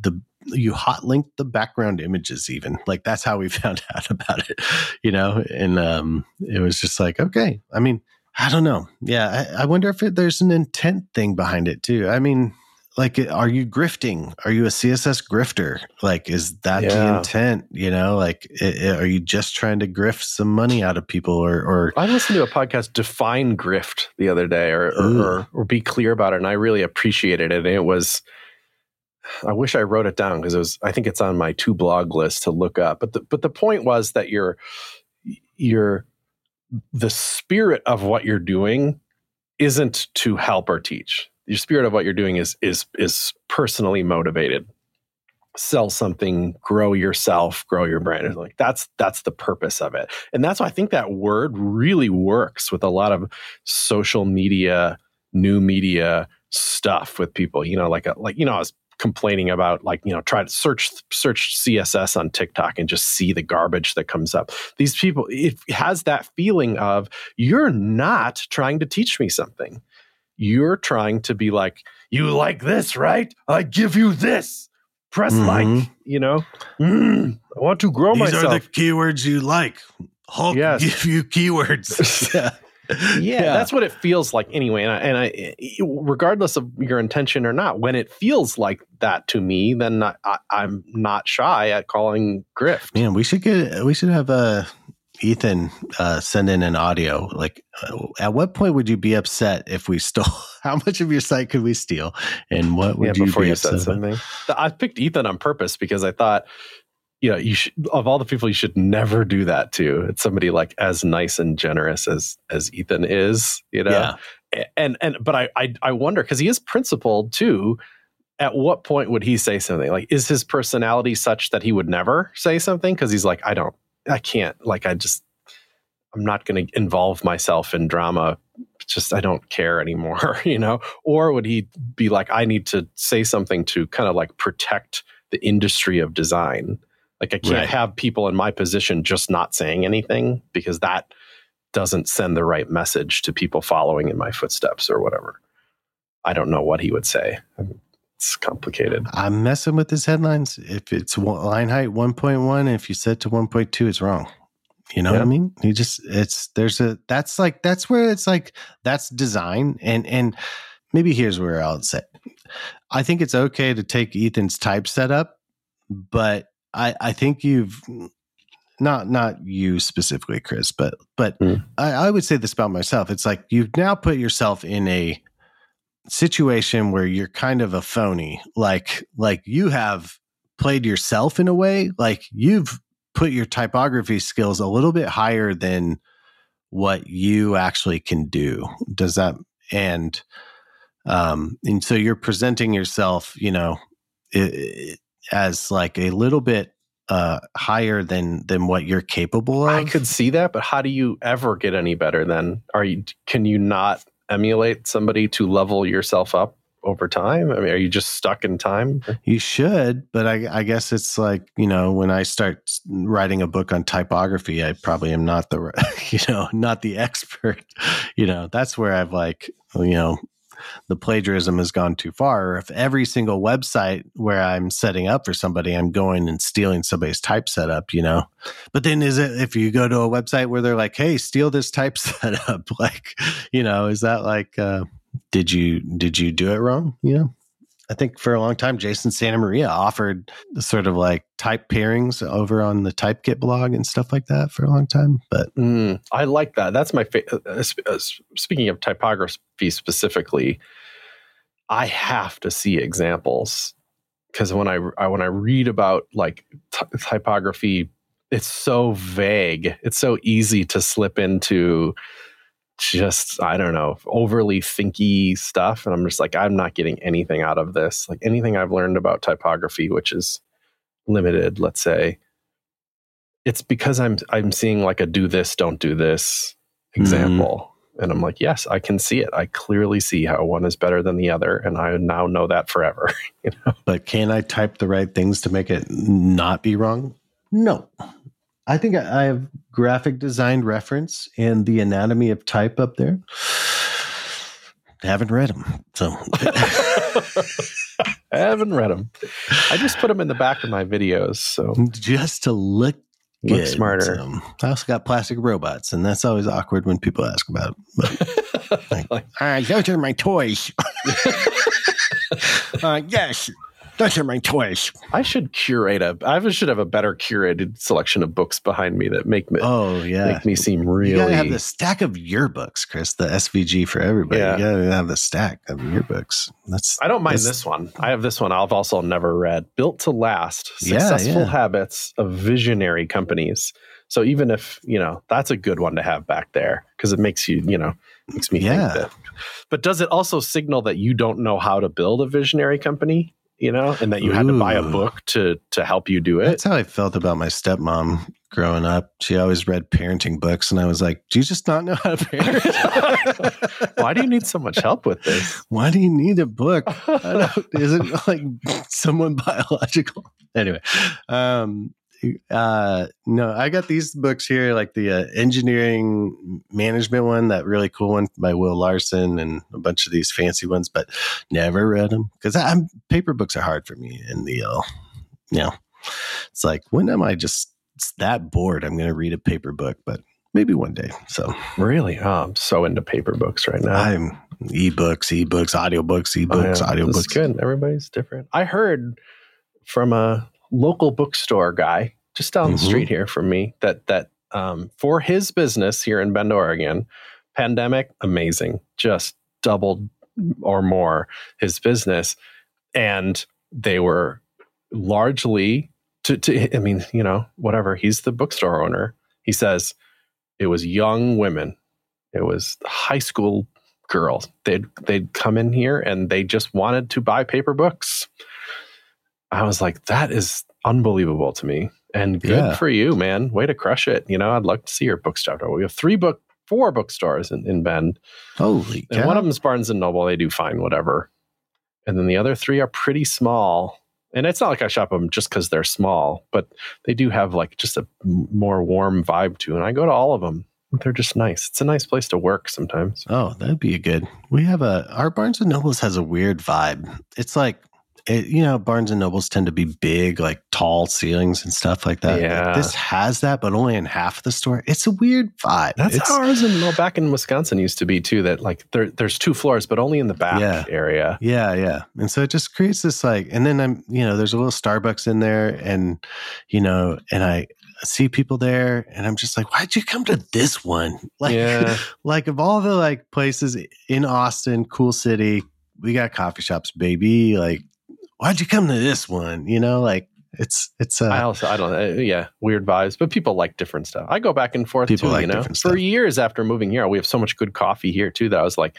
S1: the you hot linked the background images even. Like that's how we found out about it you know? And um it was just like okay i mean i don't know. Yeah i, I wonder if it, there's an intent thing behind it too. I mean like are you grifting? Are you a css grifter? Like is that yeah. the intent you know? Like it, it, are you just trying to grift some money out of people or or
S2: i listened to a podcast define grift the other day or or, or, or be clear about it and i really appreciated it and it was I wish I wrote it down because it was I think it's on my two blog list to look up. But the but the point was that you're you're the spirit of what you're doing isn't to help or teach. Your spirit of what you're doing is is is personally motivated. Sell something, grow yourself, grow your brand. Like that's that's the purpose of it. And that's why I think that word really works with a lot of social media, new media stuff with people. You know, like a like, you know, I was complaining about like you know try to search search css on tiktok and just see the garbage that comes up. These people it has that feeling of you're not trying to teach me something. You're trying to be like you like this right? I give you this. Press mm-hmm. like you know? Mm, i want to grow
S1: these
S2: myself
S1: are the keywords you like. Hulk yes. give you keywords.
S2: yeah yeah, yeah, that's what it feels like anyway. And I, and I, regardless of your intention or not, when it feels like that to me, then I, am not shy at calling grift.
S1: Man, we should get, we should have a uh, Ethan uh, send in an audio. Like, uh, at what point would you be upset if we stole? How much of your site could we steal? And what would yeah, you before you said something?
S2: I picked Ethan on purpose because I thought you know, you should, of all the people you should never do that to. It's somebody like as nice and generous as as Ethan is, you know. Yeah. And and but I I, I wonder because he is principled too. At what point would he say something? Like, is his personality such that he would never say something? Because he's like, I don't, I can't. Like, I just, I'm not going to involve myself in drama. Just I don't care anymore, you know. Or would he be like, I need to say something to kind of like protect the industry of design? Like I can't right. have people in my position just not saying anything because that doesn't send the right message to people following in my footsteps or whatever. I don't know what he would say. It's complicated.
S1: I'm messing with his headlines. If it's line height 1.1, if you set to 1.2, it's wrong. You know yeah. what I mean? You just it's there's a that's like that's where it's like that's design and and maybe here's where I'll say I think it's okay to take Ethan's type setup, but I, I think you've not not you specifically, Chris, but but mm. I, I would say this about myself. It's like you've now put yourself in a situation where you're kind of a phony. Like like you have played yourself in a way. Like you've put your typography skills a little bit higher than what you actually can do. Does that and um and so you're presenting yourself, you know, it, as like a little bit uh higher than than what you're capable of.
S2: I could see that, but how do you ever get any better then? Are you can you not emulate somebody to level yourself up over time? I mean, are you just stuck in time?
S1: You should, but I, I guess it's like you know when I start writing a book on typography, I probably am not the you know not the expert. You know that's where I've like you know the plagiarism has gone too far. If every single website where I'm setting up for somebody, I'm going and stealing somebody's type setup, you know. But then is it if you go to a website where they're like, "Hey, steal this type setup," like, you know, is that like, uh, did you did you do it wrong? You know. I think for a long time, Jason Santa Maria offered sort of like type pairings over on the Typekit blog and stuff like that for a long time. But
S2: mm, I like that. That's my favorite. Uh, uh, speaking of typography specifically, I have to see examples because when I, I, when I read about like t- typography, it's so vague. It's so easy to slip into just I don't know overly thinky stuff, and I'm just like I'm not getting anything out of this. Like anything I've learned about typography, which is limited, let's say, it's because I'm I'm seeing like a do this, don't do this mm-hmm. example. Mm-hmm. And I'm like, yes, I can see it. I clearly see how one is better than the other, and I now know that forever. you know?
S1: But can I type the right things to make it not be wrong? No. I think I have graphic design reference and the anatomy of type up there. I haven't read them, so
S2: I haven't read them. I just put them in the back of my videos, so
S1: just to look
S2: look good. smarter.
S1: I also got plastic robots, and that's always awkward when people ask about. But, like, like, uh, those are my toys. uh, yes, those are my toys.
S2: I should curate a. I should have a better curated selection of books behind me that make me.
S1: Oh yeah,
S2: make me seem really.
S1: You gotta have the stack of yearbooks, Chris. The SVG for everybody. Yeah. You gotta have the stack of yearbooks. That's.
S2: I don't mind this one. I have this one. I've also never read. Built to Last: Successful yeah, yeah. Habits of Visionary Companies. So even if you know that's a good one to have back there because it makes you you know makes me yeah. think that. But does it also signal that you don't know how to build a visionary company? You know, and that you Ooh. had to buy a book to to help you do it.
S1: That's how I felt about my stepmom growing up. She always read parenting books, and I was like, "Do you just not know how to
S2: parent? Why do you need so much help with this?
S1: Why do you need a book? is it like someone biological?" Anyway, um, uh no i got these books here like the uh, engineering management one that really cool one by will larson and a bunch of these fancy ones but never read them because i'm paper books are hard for me and the uh you know it's like when am i just that bored i'm gonna read a paper book but maybe one day so.
S2: Really? Oh, i'm so into paper books right now.
S1: I'm ebooks ebooks audiobooks ebooks oh, yeah. audiobooks.
S2: good. Everybody's different. I heard from a local bookstore guy just down mm-hmm. the street here from me that that um, for his business here in Bend, Oregon, pandemic amazing, just doubled or more his business, and they were largely to, to I mean you know whatever he's the bookstore owner. He says it was young women, it was high school girls. They'd they'd come in here and they just wanted to buy paper books. I was like, that is unbelievable to me. And good yeah. for you, man. Way to crush it. You know, I'd love to see your bookstore. We have three book, four bookstores in, in Bend.
S1: Holy
S2: And cow. one of them is Barnes and Noble. They do fine, whatever. And then the other three are pretty small. And it's not like I shop them just because they're small, but they do have like just a more warm vibe to. And I go to all of them. They're just nice. It's a nice place to work sometimes.
S1: Oh, that'd be a good. We have a our Barnes and Nobles has a weird vibe. It's like it, you know, Barnes and Nobles tend to be big, like tall ceilings and stuff like that.
S2: Yeah.
S1: Like this has that, but only in half the store. It's a weird vibe.
S2: That's
S1: it's,
S2: how ours in well, back in Wisconsin used to be too. That like there, there's two floors, but only in the back
S1: yeah.
S2: area.
S1: Yeah, yeah. And so it just creates this like, and then I'm, you know, there's a little Starbucks in there, and you know, and I see people there and I'm just like, why'd you come to this one? Like, yeah. like of all the like places in Austin, cool city, we got coffee shops, baby. Like, why'd you come to this one? You know, like it's it's. Uh,
S2: I also I don't uh, yeah weird vibes, but people like different stuff. I go back and forth people too. Like you know, for stuff. years after moving here, we have so much good coffee here too that I was like,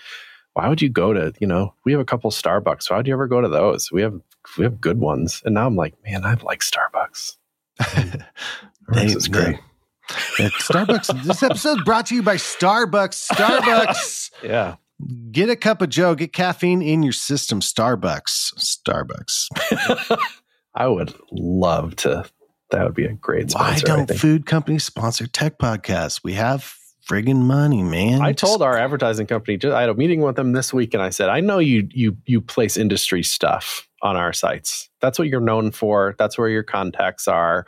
S2: why would you go to you know we have a couple Starbucks. Why would you ever go to those? We have we have good ones, and now I'm like, man, I like Starbucks.
S1: this is great. Starbucks. this episode brought to you by Starbucks. Starbucks.
S2: yeah.
S1: Get a cup of Joe. Get caffeine in your system. Starbucks. Starbucks.
S2: I would love to. That would be a great
S1: sponsor. Why don't food companies sponsor tech podcasts? We have friggin' money, man.
S2: I told our advertising company. I had a meeting with them this week, and I said, I know you you you place industry stuff on our sites. That's what you're known for. That's where your contacts are.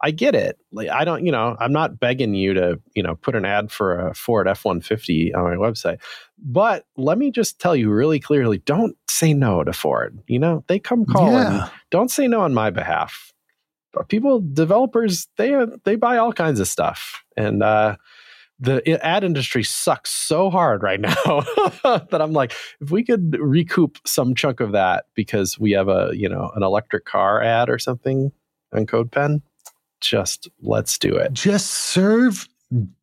S2: I get it. Like I don't, you know, I'm not begging you to, you know, put an ad for a Ford F150 on my website. But let me just tell you really clearly, don't say no to Ford. You know, they come calling. Yeah. Don't say no on my behalf. People, developers, they they buy all kinds of stuff. And uh the ad industry sucks so hard right now that I'm like, if we could recoup some chunk of that because we have a, you know, an electric car ad or something on CodePen, just let's do it.
S1: Just serve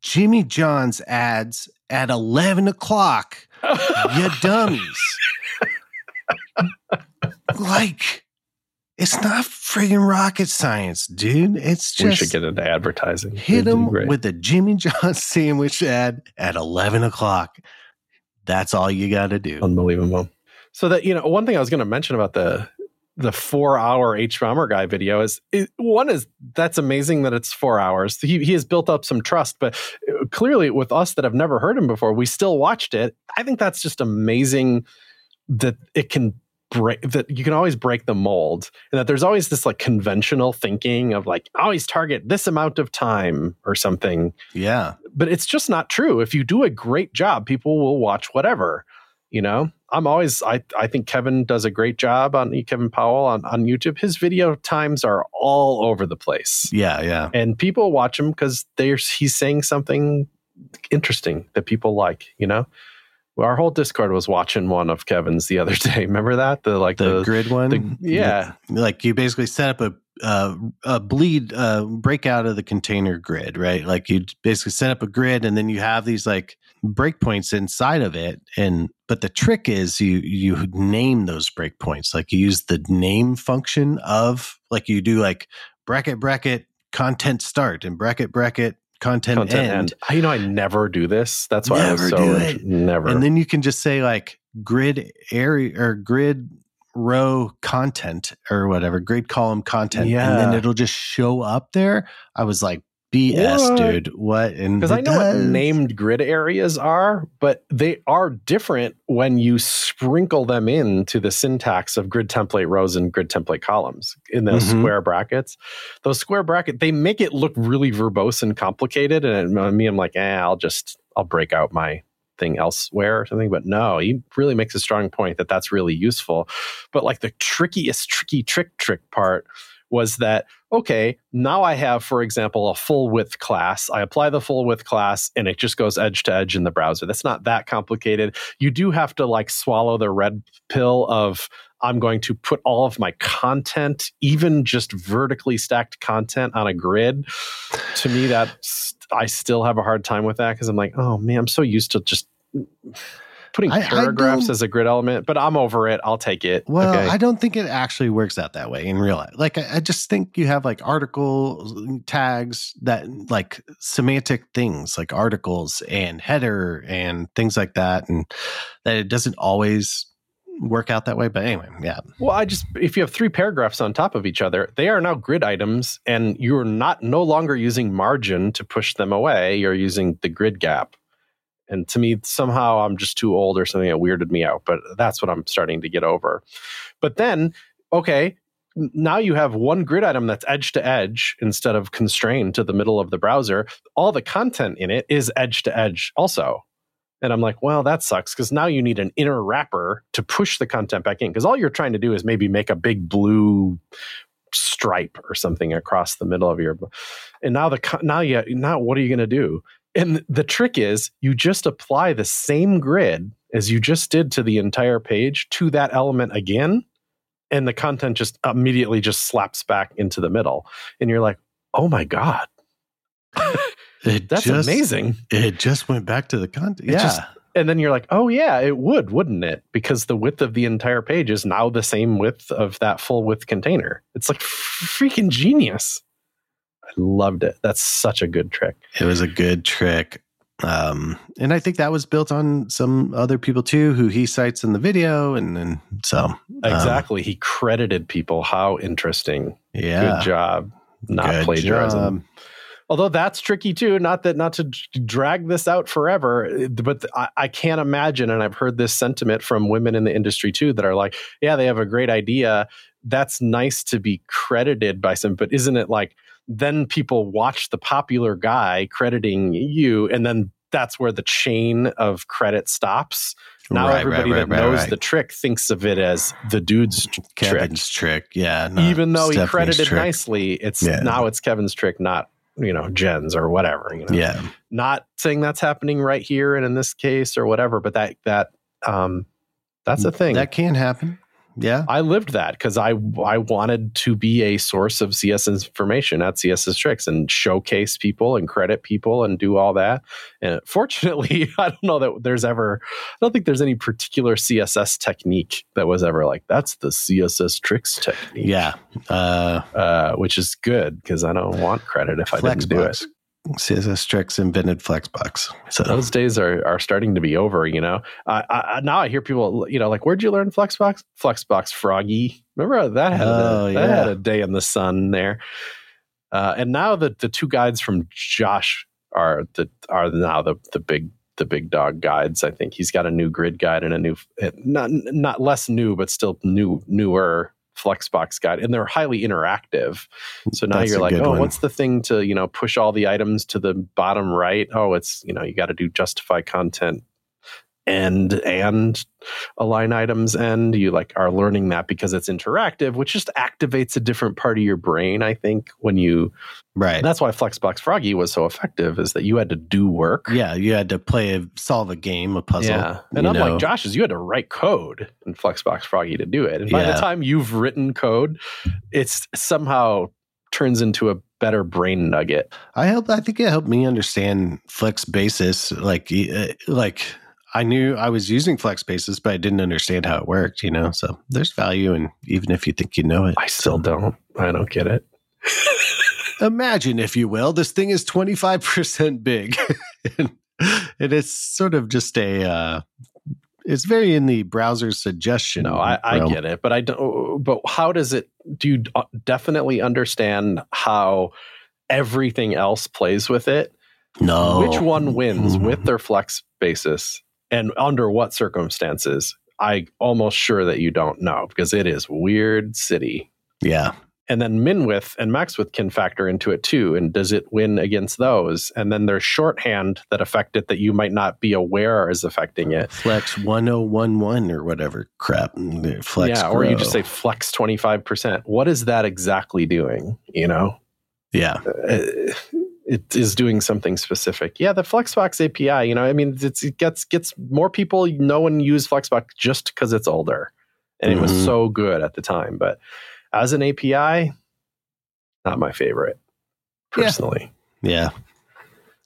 S1: Jimmy John's ads at 11 o'clock, you dummies. like, it's not friggin' rocket science, dude. It's just.
S2: We should get into advertising.
S1: Hit them with a Jimmy John's sandwich ad at 11 o'clock. That's all you got to do.
S2: Unbelievable. So that, you know, one thing I was going to mention about the the four hour hbomberguy video is it, one is that's amazing that it's four hours. He, he has built up some trust, but uh, clearly with us that have never heard him before, we still watched it. I think that's just amazing that it can break that you can always break the mold and that there's always this like conventional thinking of like always target this amount of time or something.
S1: Yeah.
S2: But it's just not true. If you do a great job, people will watch whatever, you know? I'm always I I think Kevin does a great job on Kevin Powell on, on YouTube. His video times are all over the place.
S1: Yeah, yeah.
S2: And people watch him because there's he's saying something interesting that people like, you know? Our whole Discord was watching one of Kevin's the other day. Remember that? The like
S1: the, the grid one?
S2: The, yeah.
S1: Like you basically set up a uh, a bleed uh, break out of the container grid, right? Like you basically set up a grid, and then you have these like breakpoints inside of it. And but the trick is you you name those breakpoints. Like you use the name function of like you do like bracket bracket content start and bracket bracket content, content end. end.
S2: Ah, you know, I never do this. That's why never I was so do it. never.
S1: And then you can just say like grid area or grid row content or whatever, grid column content. Yeah. And then it'll just show up there. I was like, BS, what? dude. What?
S2: In Because I know does. what named grid areas are, but they are different when you sprinkle them into the syntax of grid template rows and grid template columns in those mm-hmm. square brackets. Those square bracket they make it look really verbose and complicated. And me, I'm like, eh, I'll just I'll break out my thing elsewhere or something. But no, he really makes a strong point that that's really useful. But like the trickiest, tricky trick trick part was that okay now i have for example a full width class. I apply the full width class and it just goes edge to edge in the browser. That's not that complicated. You do have to like swallow the red pill of i'm going to put all of my content even just vertically stacked content on a grid. To me that i still have a hard time with that because i'm like oh man i'm so used to just putting I, paragraphs I as a grid element, but I'm over it. I'll take it.
S1: Well, okay. I don't think it actually works out that way in real life. Like, I, I just think you have like article mm, tags that like semantic things like articles and header and things like that. And that it doesn't always work out that way. But anyway, yeah.
S2: Well, I just if you have three paragraphs on top of each other, they are now grid items, and you're not no longer using margin to push them away. You're using the grid gap. And to me, somehow I'm just too old or something that weirded me out. But that's what I'm starting to get over. But then, okay, now you have one grid item that's edge to edge instead of constrained to the middle of the browser. All the content in it is edge to edge also. And I'm like, well, that sucks because now you need an inner wrapper to push the content back in. Because all you're trying to do is maybe make a big blue stripe or something across the middle of your. And now the now you now what are you going to do? And the trick is you just apply the same grid as you just did to the entire page to that element again. And the content just immediately just slaps back into the middle. And you're like, oh my God. That's
S1: just,
S2: amazing.
S1: It just went back to the content. yeah. Just,
S2: and then you're like, oh yeah, it would, wouldn't it? Because the width of the entire page is now the same width of that full width container. It's like freaking genius loved it. That's such a good trick.
S1: It was a good trick. Um, and I think that was built on some other people too, who he cites in the video. And then so um,
S2: exactly, he credited people. How interesting.
S1: Yeah.
S2: Good job. Not good plagiarism. Job. although that's tricky too not that not to drag this out forever but I, I, can't imagine and i've heard this sentiment from women in the industry too that are like yeah they have a great idea that's nice to be credited by some but isn't it like then people watch the popular guy crediting you and then that's where the chain of credit stops now right, everybody right, right, that knows the trick thinks of it as the dude's
S1: Kevin's trick. trick. Yeah.
S2: Even though Stephanie's he credited trick. nicely, it's yeah. now it's Kevin's trick, not you know Jen's or whatever. You know?
S1: Yeah.
S2: Not saying that's happening right here and in this case or whatever, but that that um that's a thing
S1: that can happen. Yeah.
S2: I lived that because I I wanted to be a source of CSS information at CSS tricks and showcase people and credit people and do all that. And fortunately, I don't know that there's ever I don't think there's any particular CSS technique that was ever like that's the CSS tricks technique.
S1: Yeah.
S2: Uh, uh, which is good because I don't want credit if I didn't do it.
S1: CSS Tricks invented Flexbox.
S2: So those days are, are starting to be over. You know, uh, I, now I hear people, you know, like, where'd you learn Flexbox? Flexbox Froggy. Remember that had oh, a, yeah. that had a day in the sun there. Uh, and now the the two guides from Josh are the are now the the big the big dog guides. I think he's got a new grid guide and a new not not less new, but still new newer Flexbox guide, and they're highly interactive. So now That's you're like, oh, one. what's the thing to you know push all the items to the bottom right? Oh, it's you know you got to do justify content end and align items end you like are learning that because it's interactive which just activates a different part of your brain i think when you
S1: right
S2: that's why flexbox froggy was so effective is that you had to do work
S1: yeah you had to play a, solve a game a puzzle yeah
S2: and unlike know. josh's you had to write code in flexbox froggy to do it and by yeah. the time you've written code it's somehow turns into a better brain nugget.
S1: I hope I think it helped me understand flex basis like uh, like I knew I was using flex basis, but I didn't understand how it worked, you know? So there's value And even if you think you know it.
S2: I still don't. I don't get it.
S1: Imagine, if you will, this thing is 25% big. and, and it's sort of just a, uh, it's very in the browser suggestion.
S2: No, I, I get it, but I don't. But how does it? Do you uh, definitely understand how everything else plays with it?
S1: No.
S2: Which one wins with their flex basis and under what circumstances? I almost sure that you don't know because it is weird city.
S1: Yeah.
S2: And then min width and max width can factor into it too and does it win against those? And then there's shorthand that affect it that you might not be aware is affecting it.
S1: Flex 1011 or whatever crap. Flex
S2: yeah or you just say flex 25% what is that exactly doing you know?
S1: Yeah. Uh,
S2: it is doing something specific. Yeah, the Flexbox API, you know, I mean, it gets gets more people know and use Flexbox just because it's older, and mm-hmm. it was mm-hmm. so good at the time. But as an API, not my favorite personally.
S1: Yeah, yeah.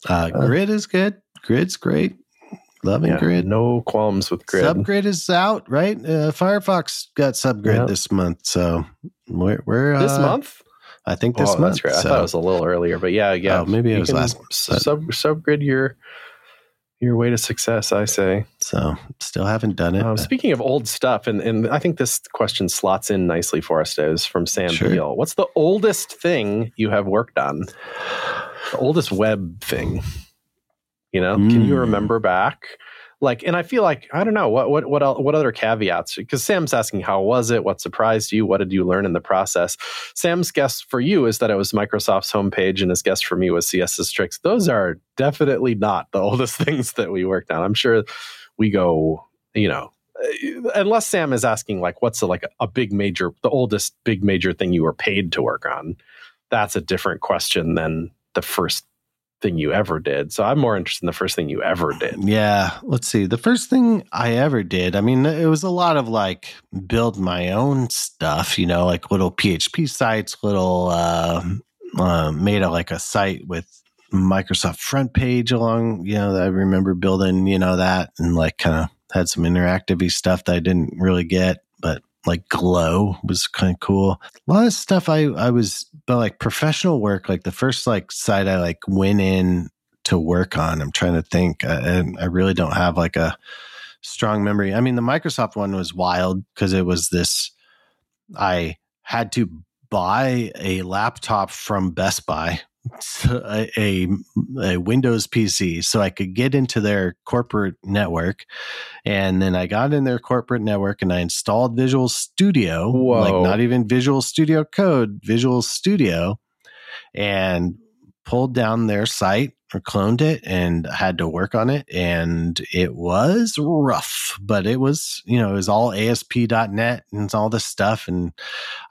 S1: Uh, uh, Grid is good. Grid's great. Loving yeah, Grid.
S2: No qualms with Grid.
S1: Subgrid is out, right? Uh, Firefox got Subgrid yep. this month, so we're, we're
S2: this
S1: uh,
S2: month.
S1: I think this oh, month.
S2: Great. I thought it was a little earlier, but yeah, yeah.
S1: Oh, maybe it was last month.
S2: Sub subgrid your your way to success, I say.
S1: So still haven't done it.
S2: Um, speaking of old stuff, and, and I think this question slots in nicely for us, is from Sam sure. Beal. What's the oldest thing you have worked on? The oldest web thing. You know, mm. can you hmm. remember back? Like and i feel like i don't know what what what, what other caveats? Because sam's asking how was it? What surprised you? What did you learn in the process? Sam's guess for you is that it was microsoft's homepage and his guess for me was css tricks. Those are definitely not the oldest things that we worked on. I'm sure we go you know uh, unless sam is asking like what's like a big major the oldest big major thing you were paid to work on? That's a different question than the first thing you ever did. So I'm more interested in the first thing you ever did.
S1: Yeah. Let's see. The first thing I ever did, I mean, it was a lot of like build my own stuff, you know, like little PHP sites, little, uh, uh, made a, like a site with Microsoft front page along, you know, I remember building, you know, that and like kind of had some interactive stuff that I didn't really get, but like glow was kind of cool. A lot of stuff i i was but like professional work like the first like site i like went in to work on i'm trying to think uh, and i really don't have like a strong memory. I mean the microsoft one was wild because it was this i had to buy a laptop from best buy a, a, a Windows PC so I could get into their corporate network. And then I got in their corporate network and I installed Visual Studio,
S2: Whoa.
S1: like not even Visual Studio Code, Visual Studio, and pulled down their site cloned it and had to work on it. And it was rough, but it was, you know, it was all ASP.NET and all this stuff. And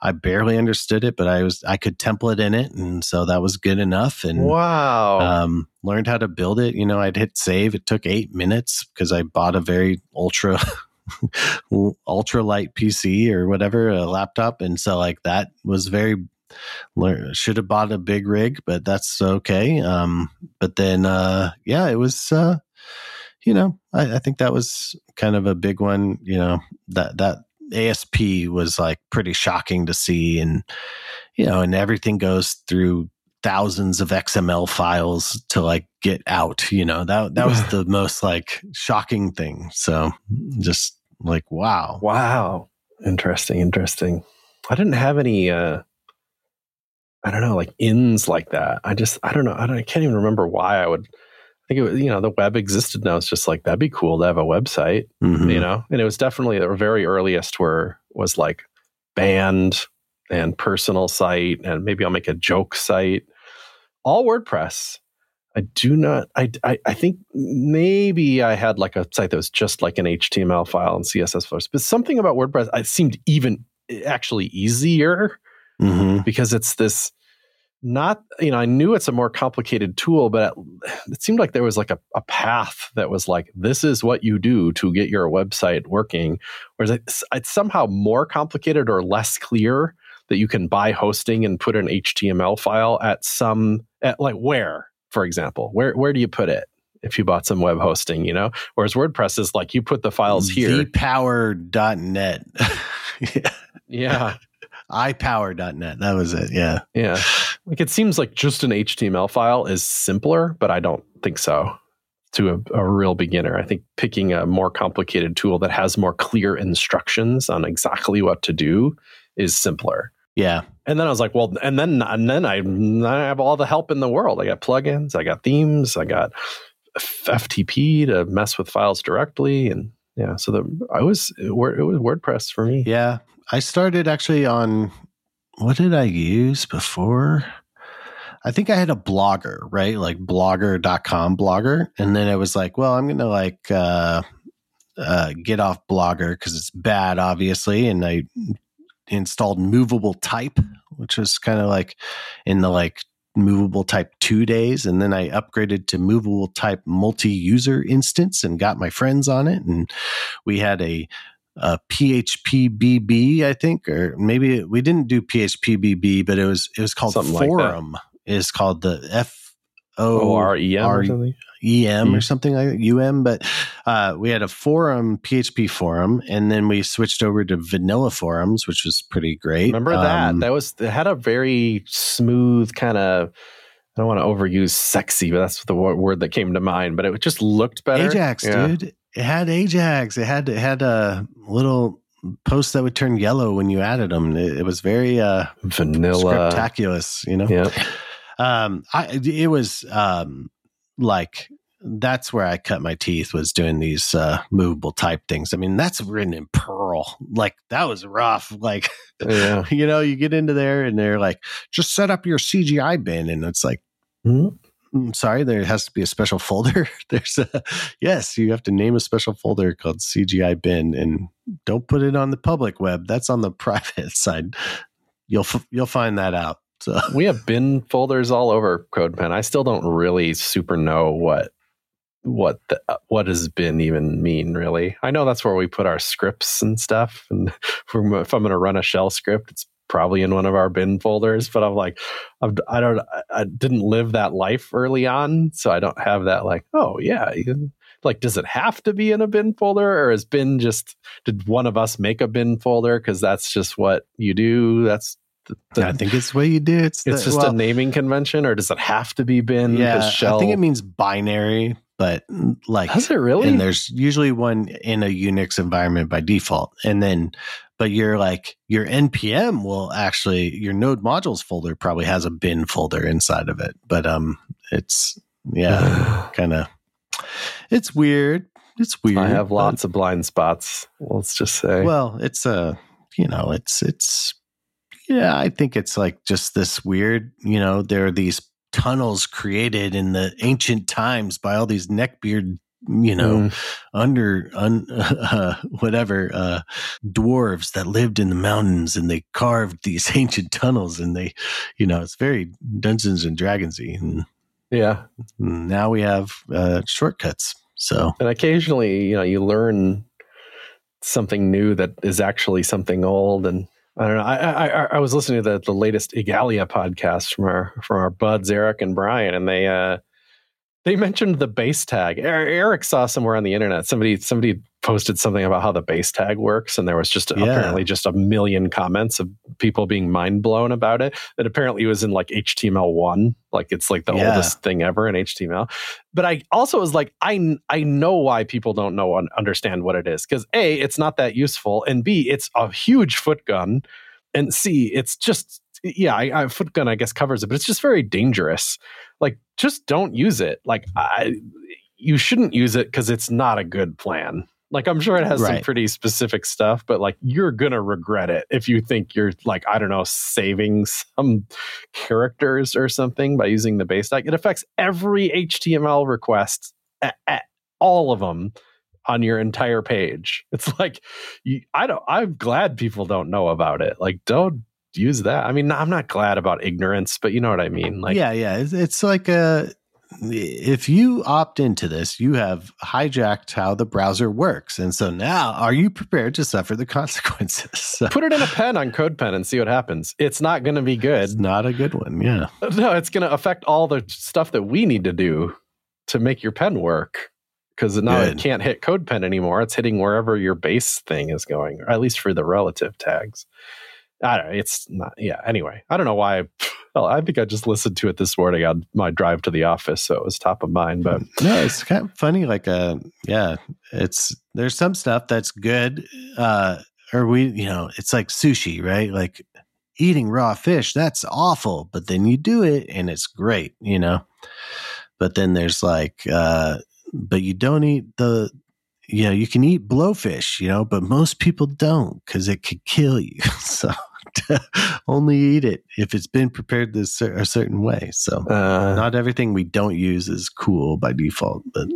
S1: I barely understood it, but I was, I could template in it. And so that was good enough. And
S2: wow.
S1: um, learned how to build it. You know, I'd hit save. It took eight minutes because I bought a very ultra. ultra light PC or whatever, a laptop. And so, like, that was very learn, should have bought a big rig, but that's okay. Um, but then, uh, yeah, it was, uh, you know, I, I, think that was kind of a big one. You know, that that ASP was like pretty shocking to see, and you know, and everything goes through thousands of XML files to like get out. You know, that that was the most like shocking thing. So just like wow,
S2: wow, interesting, interesting. I didn't have any. uh I don't know, like ins like that. I just, I don't know. I, don't, I can't even remember why I would I think it was, you know, the web existed now. It's just like, that'd be cool to have a website, mm-hmm. you know? And it was definitely the very earliest where was like band and personal site and maybe I'll make a joke site, all WordPress. I do not, I, I, I think maybe I had like a site that was just like an HTML file and CSS files, but something about WordPress, it seemed even actually easier mm-hmm. because it's this not you know i knew it's a more complicated tool but it, seemed like there was like a, a, path that was like this is what you do to get your website working whereas it's, it's somehow more complicated or less clear that you can buy hosting and put an html file at some at like where for example? Where where do you put it if you bought some web hosting you know? Whereas wordpress is like you put the files here.
S1: ipower.net
S2: yeah. Yeah
S1: ipower.net. That was it. Yeah.
S2: Yeah. Like it seems like just an HTML file is simpler, but I don't think so to a, a, real beginner. I think picking a more complicated tool that has more clear instructions on exactly what to do is simpler.
S1: Yeah.
S2: And then I was like, well, and then and then I, I have all the help in the world. I got plugins, I got themes, I got FTP to mess with files directly, and yeah. So the I was it was WordPress for me.
S1: Yeah, I started actually on what did I use before? I think I had a blogger, right? Like blogger.com blogger. And then I was like, well, I'm going to like uh, uh, get off blogger because it's bad, obviously. And I installed movable type, which was kind of like in the like movable type two days. And then I upgraded to movable type multi user instance and got my friends on it. And we had a uh, PHPBB, I think, or maybe we didn't do PHPBB, but it was it was called something Forum. Like it's called the F O
S2: R E M or something.
S1: EM or something like UM, but uh, we had a forum, PHP forum, and then we switched over to vanilla forums, which was pretty great.
S2: Remember that? Um, that was it had a very smooth kind of. I don't want to overuse sexy, but that's the word that came to mind. But it just looked better.
S1: Ajax, yeah. dude it had Ajax. It had it had a little post that would turn yellow when you added them. It, it was very uh,
S2: vanilla,
S1: spectacular. You know.
S2: Yeah.
S1: Um, I it was um like that's where I cut my teeth was doing these uh, movable type things. I mean, that's written in Perl. Like that was rough. Like, yeah. you know, you get into there and they're like, just set up your CGI bin, and it's like, mm-hmm. Mm, sorry, there has to be a special folder. There's a yes, you have to name a special folder called CGI bin, and don't put it on the public web. That's on the private side. You'll you'll find that out. So
S2: we have bin folders all over CodePen. I still don't really super know what what the, what does bin even mean really i know that's where we put our scripts and stuff and if i'm going to run a shell script it's probably in one of our bin folders, but I'm like, I've, I don't, I didn't live that life early on. So I don't have that like, oh yeah. like, does it have to be in a bin folder or is bin just, did one of us make a bin folder? Cause that's just what you do. That's,
S1: the, the, I think it's the way you do.
S2: It's, it's the, just well, a naming convention, or does it have to be bin?
S1: Yeah, shell... I think it means binary, but mm, like,
S2: does it really?
S1: And there's usually one in a Unix environment by default, and then but your like your npm will actually your node modules folder probably has a bin folder inside of it but um it's yeah kind of it's weird it's weird
S2: i have lots of blind spots let's just say.
S1: Well it's a uh, you know it's it's yeah i think it's like just this weird you know there are these tunnels created in the ancient times by all these neckbeard you know mm. under un, uh, whatever uh, dwarves that lived in the mountains and they carved these ancient tunnels and they you know it's very dungeons and dragonsy and
S2: yeah
S1: now we have uh, shortcuts so
S2: and occasionally you know you learn something new that is actually something old and I don't know. I, I, I was listening to the, the latest Igalia podcast from our from our buds Eric and Brian, and they uh, they mentioned the base tag. Eric saw somewhere on the internet somebody somebody posted something about how the base tag works, and there was just yeah. apparently just a million comments of people being mind blown about it. That apparently was in like HTML one, like it's like the yeah. oldest thing ever in HTML. But I also was like, I I know why people don't know understand what it is because a it's not that useful, and b it's a huge foot gun, and c it's just yeah, I, I, foot gun I guess covers it, but it's just very dangerous. Like, just don't use it. Like, I, you shouldn't use it because it's not a good plan. Like, I'm sure it has right. some pretty specific stuff, but like, you're gonna regret it if you think you're like, I don't know, saving some characters or something by using the base tag. It affects every HTML request, at, at all of them on your entire page. It's like you, I don't I'm glad people don't know about it. Like don't use that. I mean, I'm not glad about ignorance, but you know what I mean.
S1: Like, yeah, yeah, it's, it's like a if you opt into this, you have hijacked how the browser works. And so now, are you prepared to suffer the consequences? So,
S2: Put it in a pen on CodePen and see what happens. It's not going to be good. It's
S1: not a good one. Yeah.
S2: No, it's going to affect all the stuff that we need to do to make your pen work because now good. it can't hit CodePen anymore. It's hitting wherever your base thing is going, or at least for the relative tags. I don't know. It's not, yeah. Anyway, I don't know why. Well, I think I just listened to it this morning on my drive to the office, so it was top of mind. But
S1: no, it's kind of funny. Like, uh, yeah, it's there's some stuff that's good. Uh, or we, you know, it's like sushi, right? Like eating raw fish, that's awful, but then you do it and it's great, you know. But then there's like, uh, but you don't eat the you know, you can eat blowfish, you know, but most people don't because it could kill you. so only eat it if it's been prepared this a certain way. So uh, not everything we don't use is cool by default. But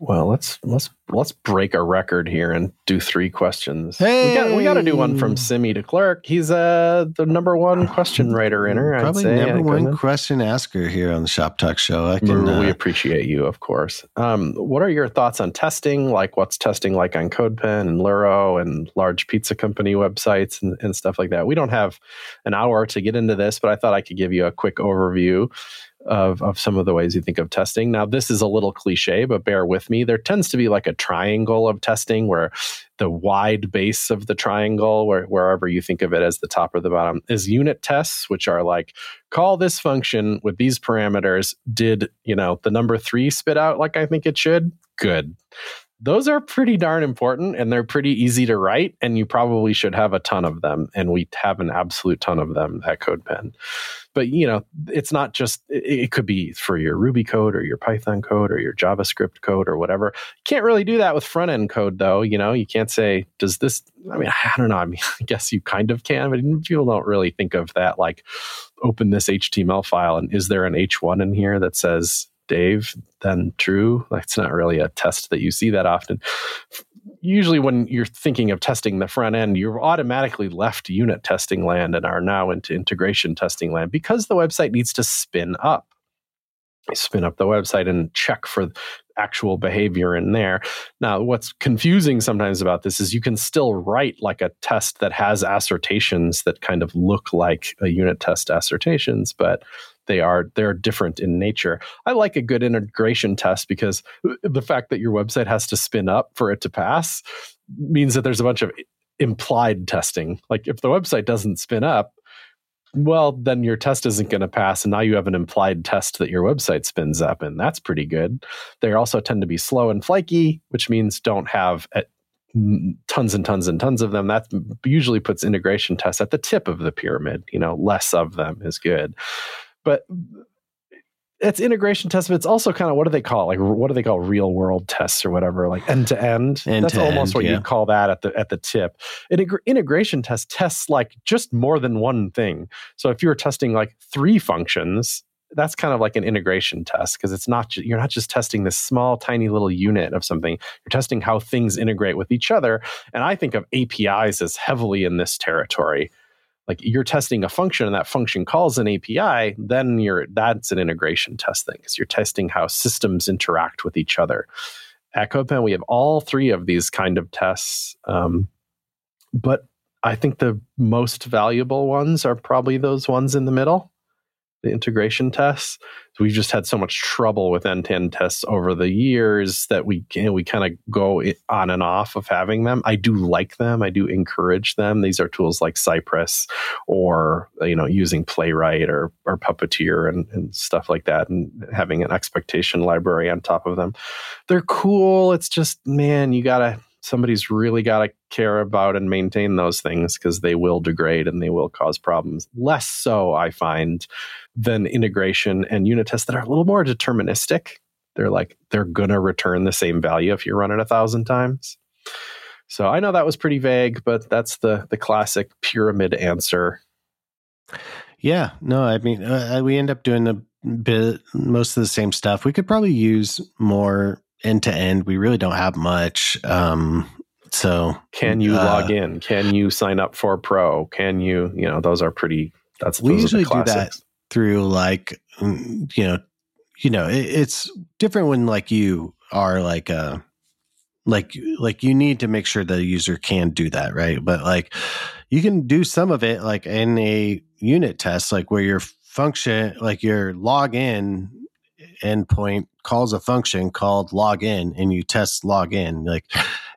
S2: well, let's let's let's break a record here and do three questions. Hey, we got we got to do one from Simi to Clerk. He's uh the number one question writer in her.
S1: Probably number one question asker here on the Shop Talk Show. I can.
S2: Uh, we appreciate you, of course. Um, what are your thoughts on testing? Like, what's testing like on CodePen and Luro and large pizza company websites and, and stuff like that? We don't have an hour to get into this, but I thought I could give you a quick overview of, of some of the ways you think of testing. Now, this is a little cliche, but bear with me. There tends to be like a triangle of testing where the wide base of the triangle, where, wherever you think of it as the top or the bottom, is unit tests, which are like call this function with these parameters. Did, you know, the number three spit out like I think it should? Good those are pretty darn important and they're pretty easy to write and you probably should have a ton of them and we have an absolute ton of them at codepen. But you know it's not just it, could be for your ruby code or your python code or your javascript code or whatever. You can't really do that with front end code though you know? You can't say does this i mean i don't know i mean i guess you kind of can but people don't really think of that like open this html file and is there an h1 in here that says Dave than true. It's not really a test that you see that often. Usually, when you're thinking of testing the front end, you're automatically left unit testing land and are now into integration testing land because the website needs to spin up. spin up the website and check for actual behavior in there. Now, what's confusing sometimes about this is you can still write like a test that has assertions that kind of look like a unit test assertions, but they are they're different in nature. I like a good integration test because the fact that your website has to spin up for it to pass means that there's a bunch of implied testing. Like if the website doesn't spin up, well, then your test isn't going to pass. And now you have an implied test that your website spins up. And that's pretty good. They also tend to be slow and flaky, which means don't have tons and tons and tons of them, that usually puts integration tests at the tip of the pyramid. You know, less of them is good. But it's integration tests, but it's also kind of what do they call it? like what do they call real world tests or whatever like end to end. That's almost what yeah. you'd call that at the at the tip. Integ- integration test tests like just more than one thing. So if you're testing like three functions, that's kind of like an integration test because it's not you're not just testing this small tiny little unit of something you're testing how things integrate with each other and i think of apis as heavily in this territory like you're testing a function and that function calls an api then you're that's an integration test thing because you're testing how systems interact with each other. At codepen we have all three of these kind of tests um, but i think the most valuable ones are probably those ones in the middle the integration tests. We've just had so much trouble with end-to-end tests over the years that we can, we kind of go on and off of having them. I do like them. I do encourage them. These are tools like Cypress or you know using Playwright or or Puppeteer and, and stuff like that, and having an expectation library on top of them. They're cool. It's just man, you gotta somebody's really got to care about and maintain those things because they will degrade and they will cause problems. Less so, I find, than integration and unit tests that are a little more deterministic. They're like, they're going to return the same value if you run it a thousand times. So I know that was pretty vague, but that's the the classic pyramid answer.
S1: Yeah, no, I mean, uh, we end up doing a bit most of the same stuff. We could probably use more end to end. We really don't have much. Um, so
S2: can you uh, log in? Can you sign up for Pro? Can you, you know, those are pretty. That's we usually do that
S1: through like, mm, you know, you know, it, it's different when like you are like a uh, like like you need to make sure the user can do that right but like you can do some of it like in a unit test like where your function like your login endpoint calls a function called login and you test login like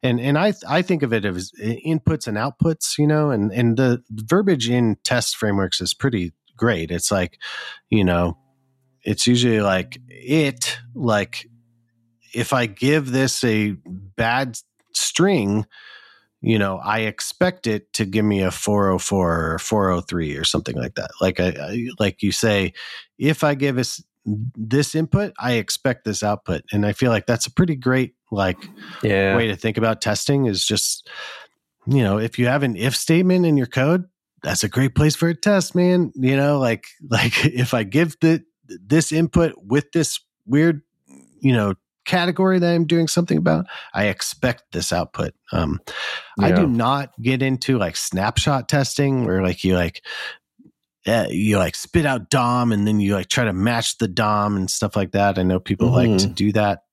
S1: and and i i think of it as inputs and outputs you know and and the verbiage in test frameworks is pretty great. It's like you know it's usually like it like if i give this a bad string you know i expect it to give me a 404 or 403 or something like that. Like I, I like you say if i give us this input, I expect this output. And I feel like that's a pretty great like yeah. way to think about testing is just you know, if you have an if statement in your code, that's a great place for a test, man. You know, like like if I give the this input with this weird, you know, category that I'm doing something about, I expect this output. Um, yeah. I do not get into like snapshot testing where like you like uh, you like spit out DOM and then you like try to match the DOM and stuff like that. I know people mm-hmm. like to mm-hmm. do that.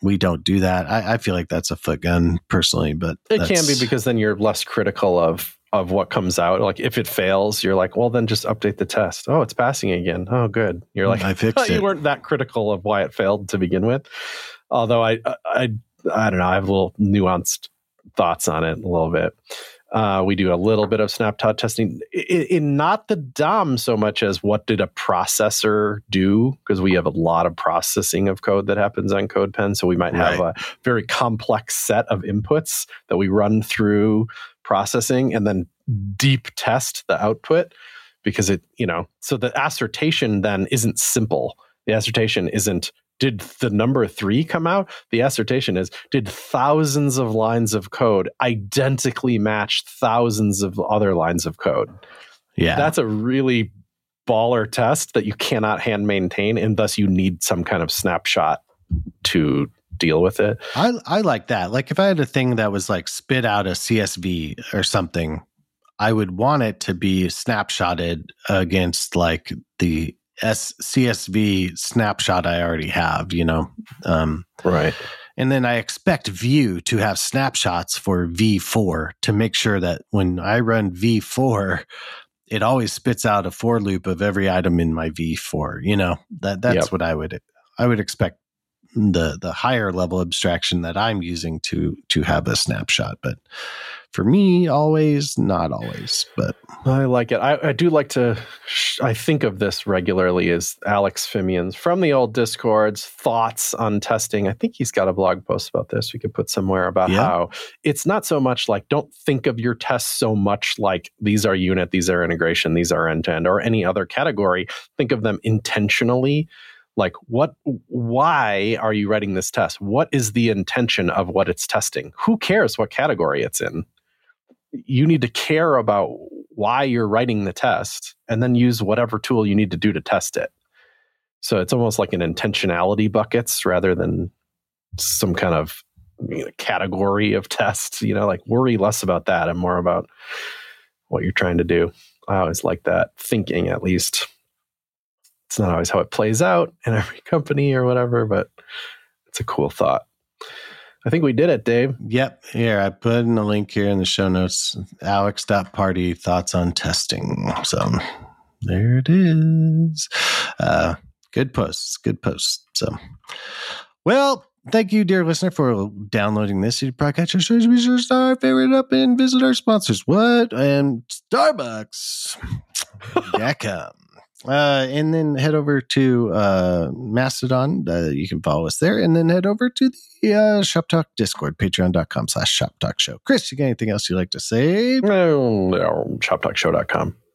S1: We don't do that. I, I, feel like that's a foot gun personally, but
S2: it can be because then you're less critical of of what comes out. Like if it fails, you're like, well, then just update the test. Oh, it's passing again. Oh, good. You're like,
S1: I fixed
S2: it. You weren't that critical of why it failed to begin with. Although I, I, I don't know. I have a little nuanced thoughts on it a little bit. Uh, we do a little bit of snapshot testing in, in, not the DOM so much as what did a processor do, because we have a lot of processing of code that happens on CodePen. So we might have right. a very complex set of inputs that we run through processing and then deep test the output because it, you know, so the assertion then isn't simple. The assertion isn't did the number three come out? The assertion is did thousands of lines of code identically match thousands of other lines of code?
S1: Yeah.
S2: That's a really baller test that you cannot hand maintain, and thus you need some kind of snapshot to deal with it.
S1: I, I like that. Like if I had a thing that was like spit out a CSV or something, I would want it to be snapshotted against like the S- CSV snapshot I already have, you know. Um,
S2: right.
S1: And then I expect Vue to have snapshots for v-for to make sure that when I run v-for, it always spits out a for loop of every item in my v-for. You know that that's yep. what I would I would expect the the higher level abstraction that I'm using to to have a snapshot. But for me, always, not always, but
S2: I like it. I, I do like to. I think of this regularly as Alex Fimian's from the old discords thoughts on testing. I think he's got a blog post about this. We could put somewhere about yeah. how it's not so much like don't think of your tests so much like these are unit, these are integration, these are end to end, or any other category. Think of them intentionally like what why are you writing this test what is the intention of what it's testing who cares what category it's in you need to care about why you're writing the test and then use whatever tool you need to do to test it. So it's almost like an intentionality buckets rather than some kind of you know, category of tests. You know, like worry less about that and more about what you're trying to do. I always like that thinking, at least. It's not always how it plays out in every company or whatever, but it's a cool thought. I think we did it, Dave.
S1: Yep. Here, I put in a link here in the show notes. Alex.party thoughts on testing. So there it is. Uh, good posts. Good posts. So, well, thank you, dear listener, for downloading this. You your shows. Be sure to star, favorite up, and visit our sponsors. What? And Starbucks. come. Uh, and then head over to uh, Mastodon. Uh, you can follow us there. And then head over to the uh, Shop Talk Discord, patreon.com slash Shop Talk Show. Chris, you got anything else you'd like to say?
S2: No, no shoptalkshow.com.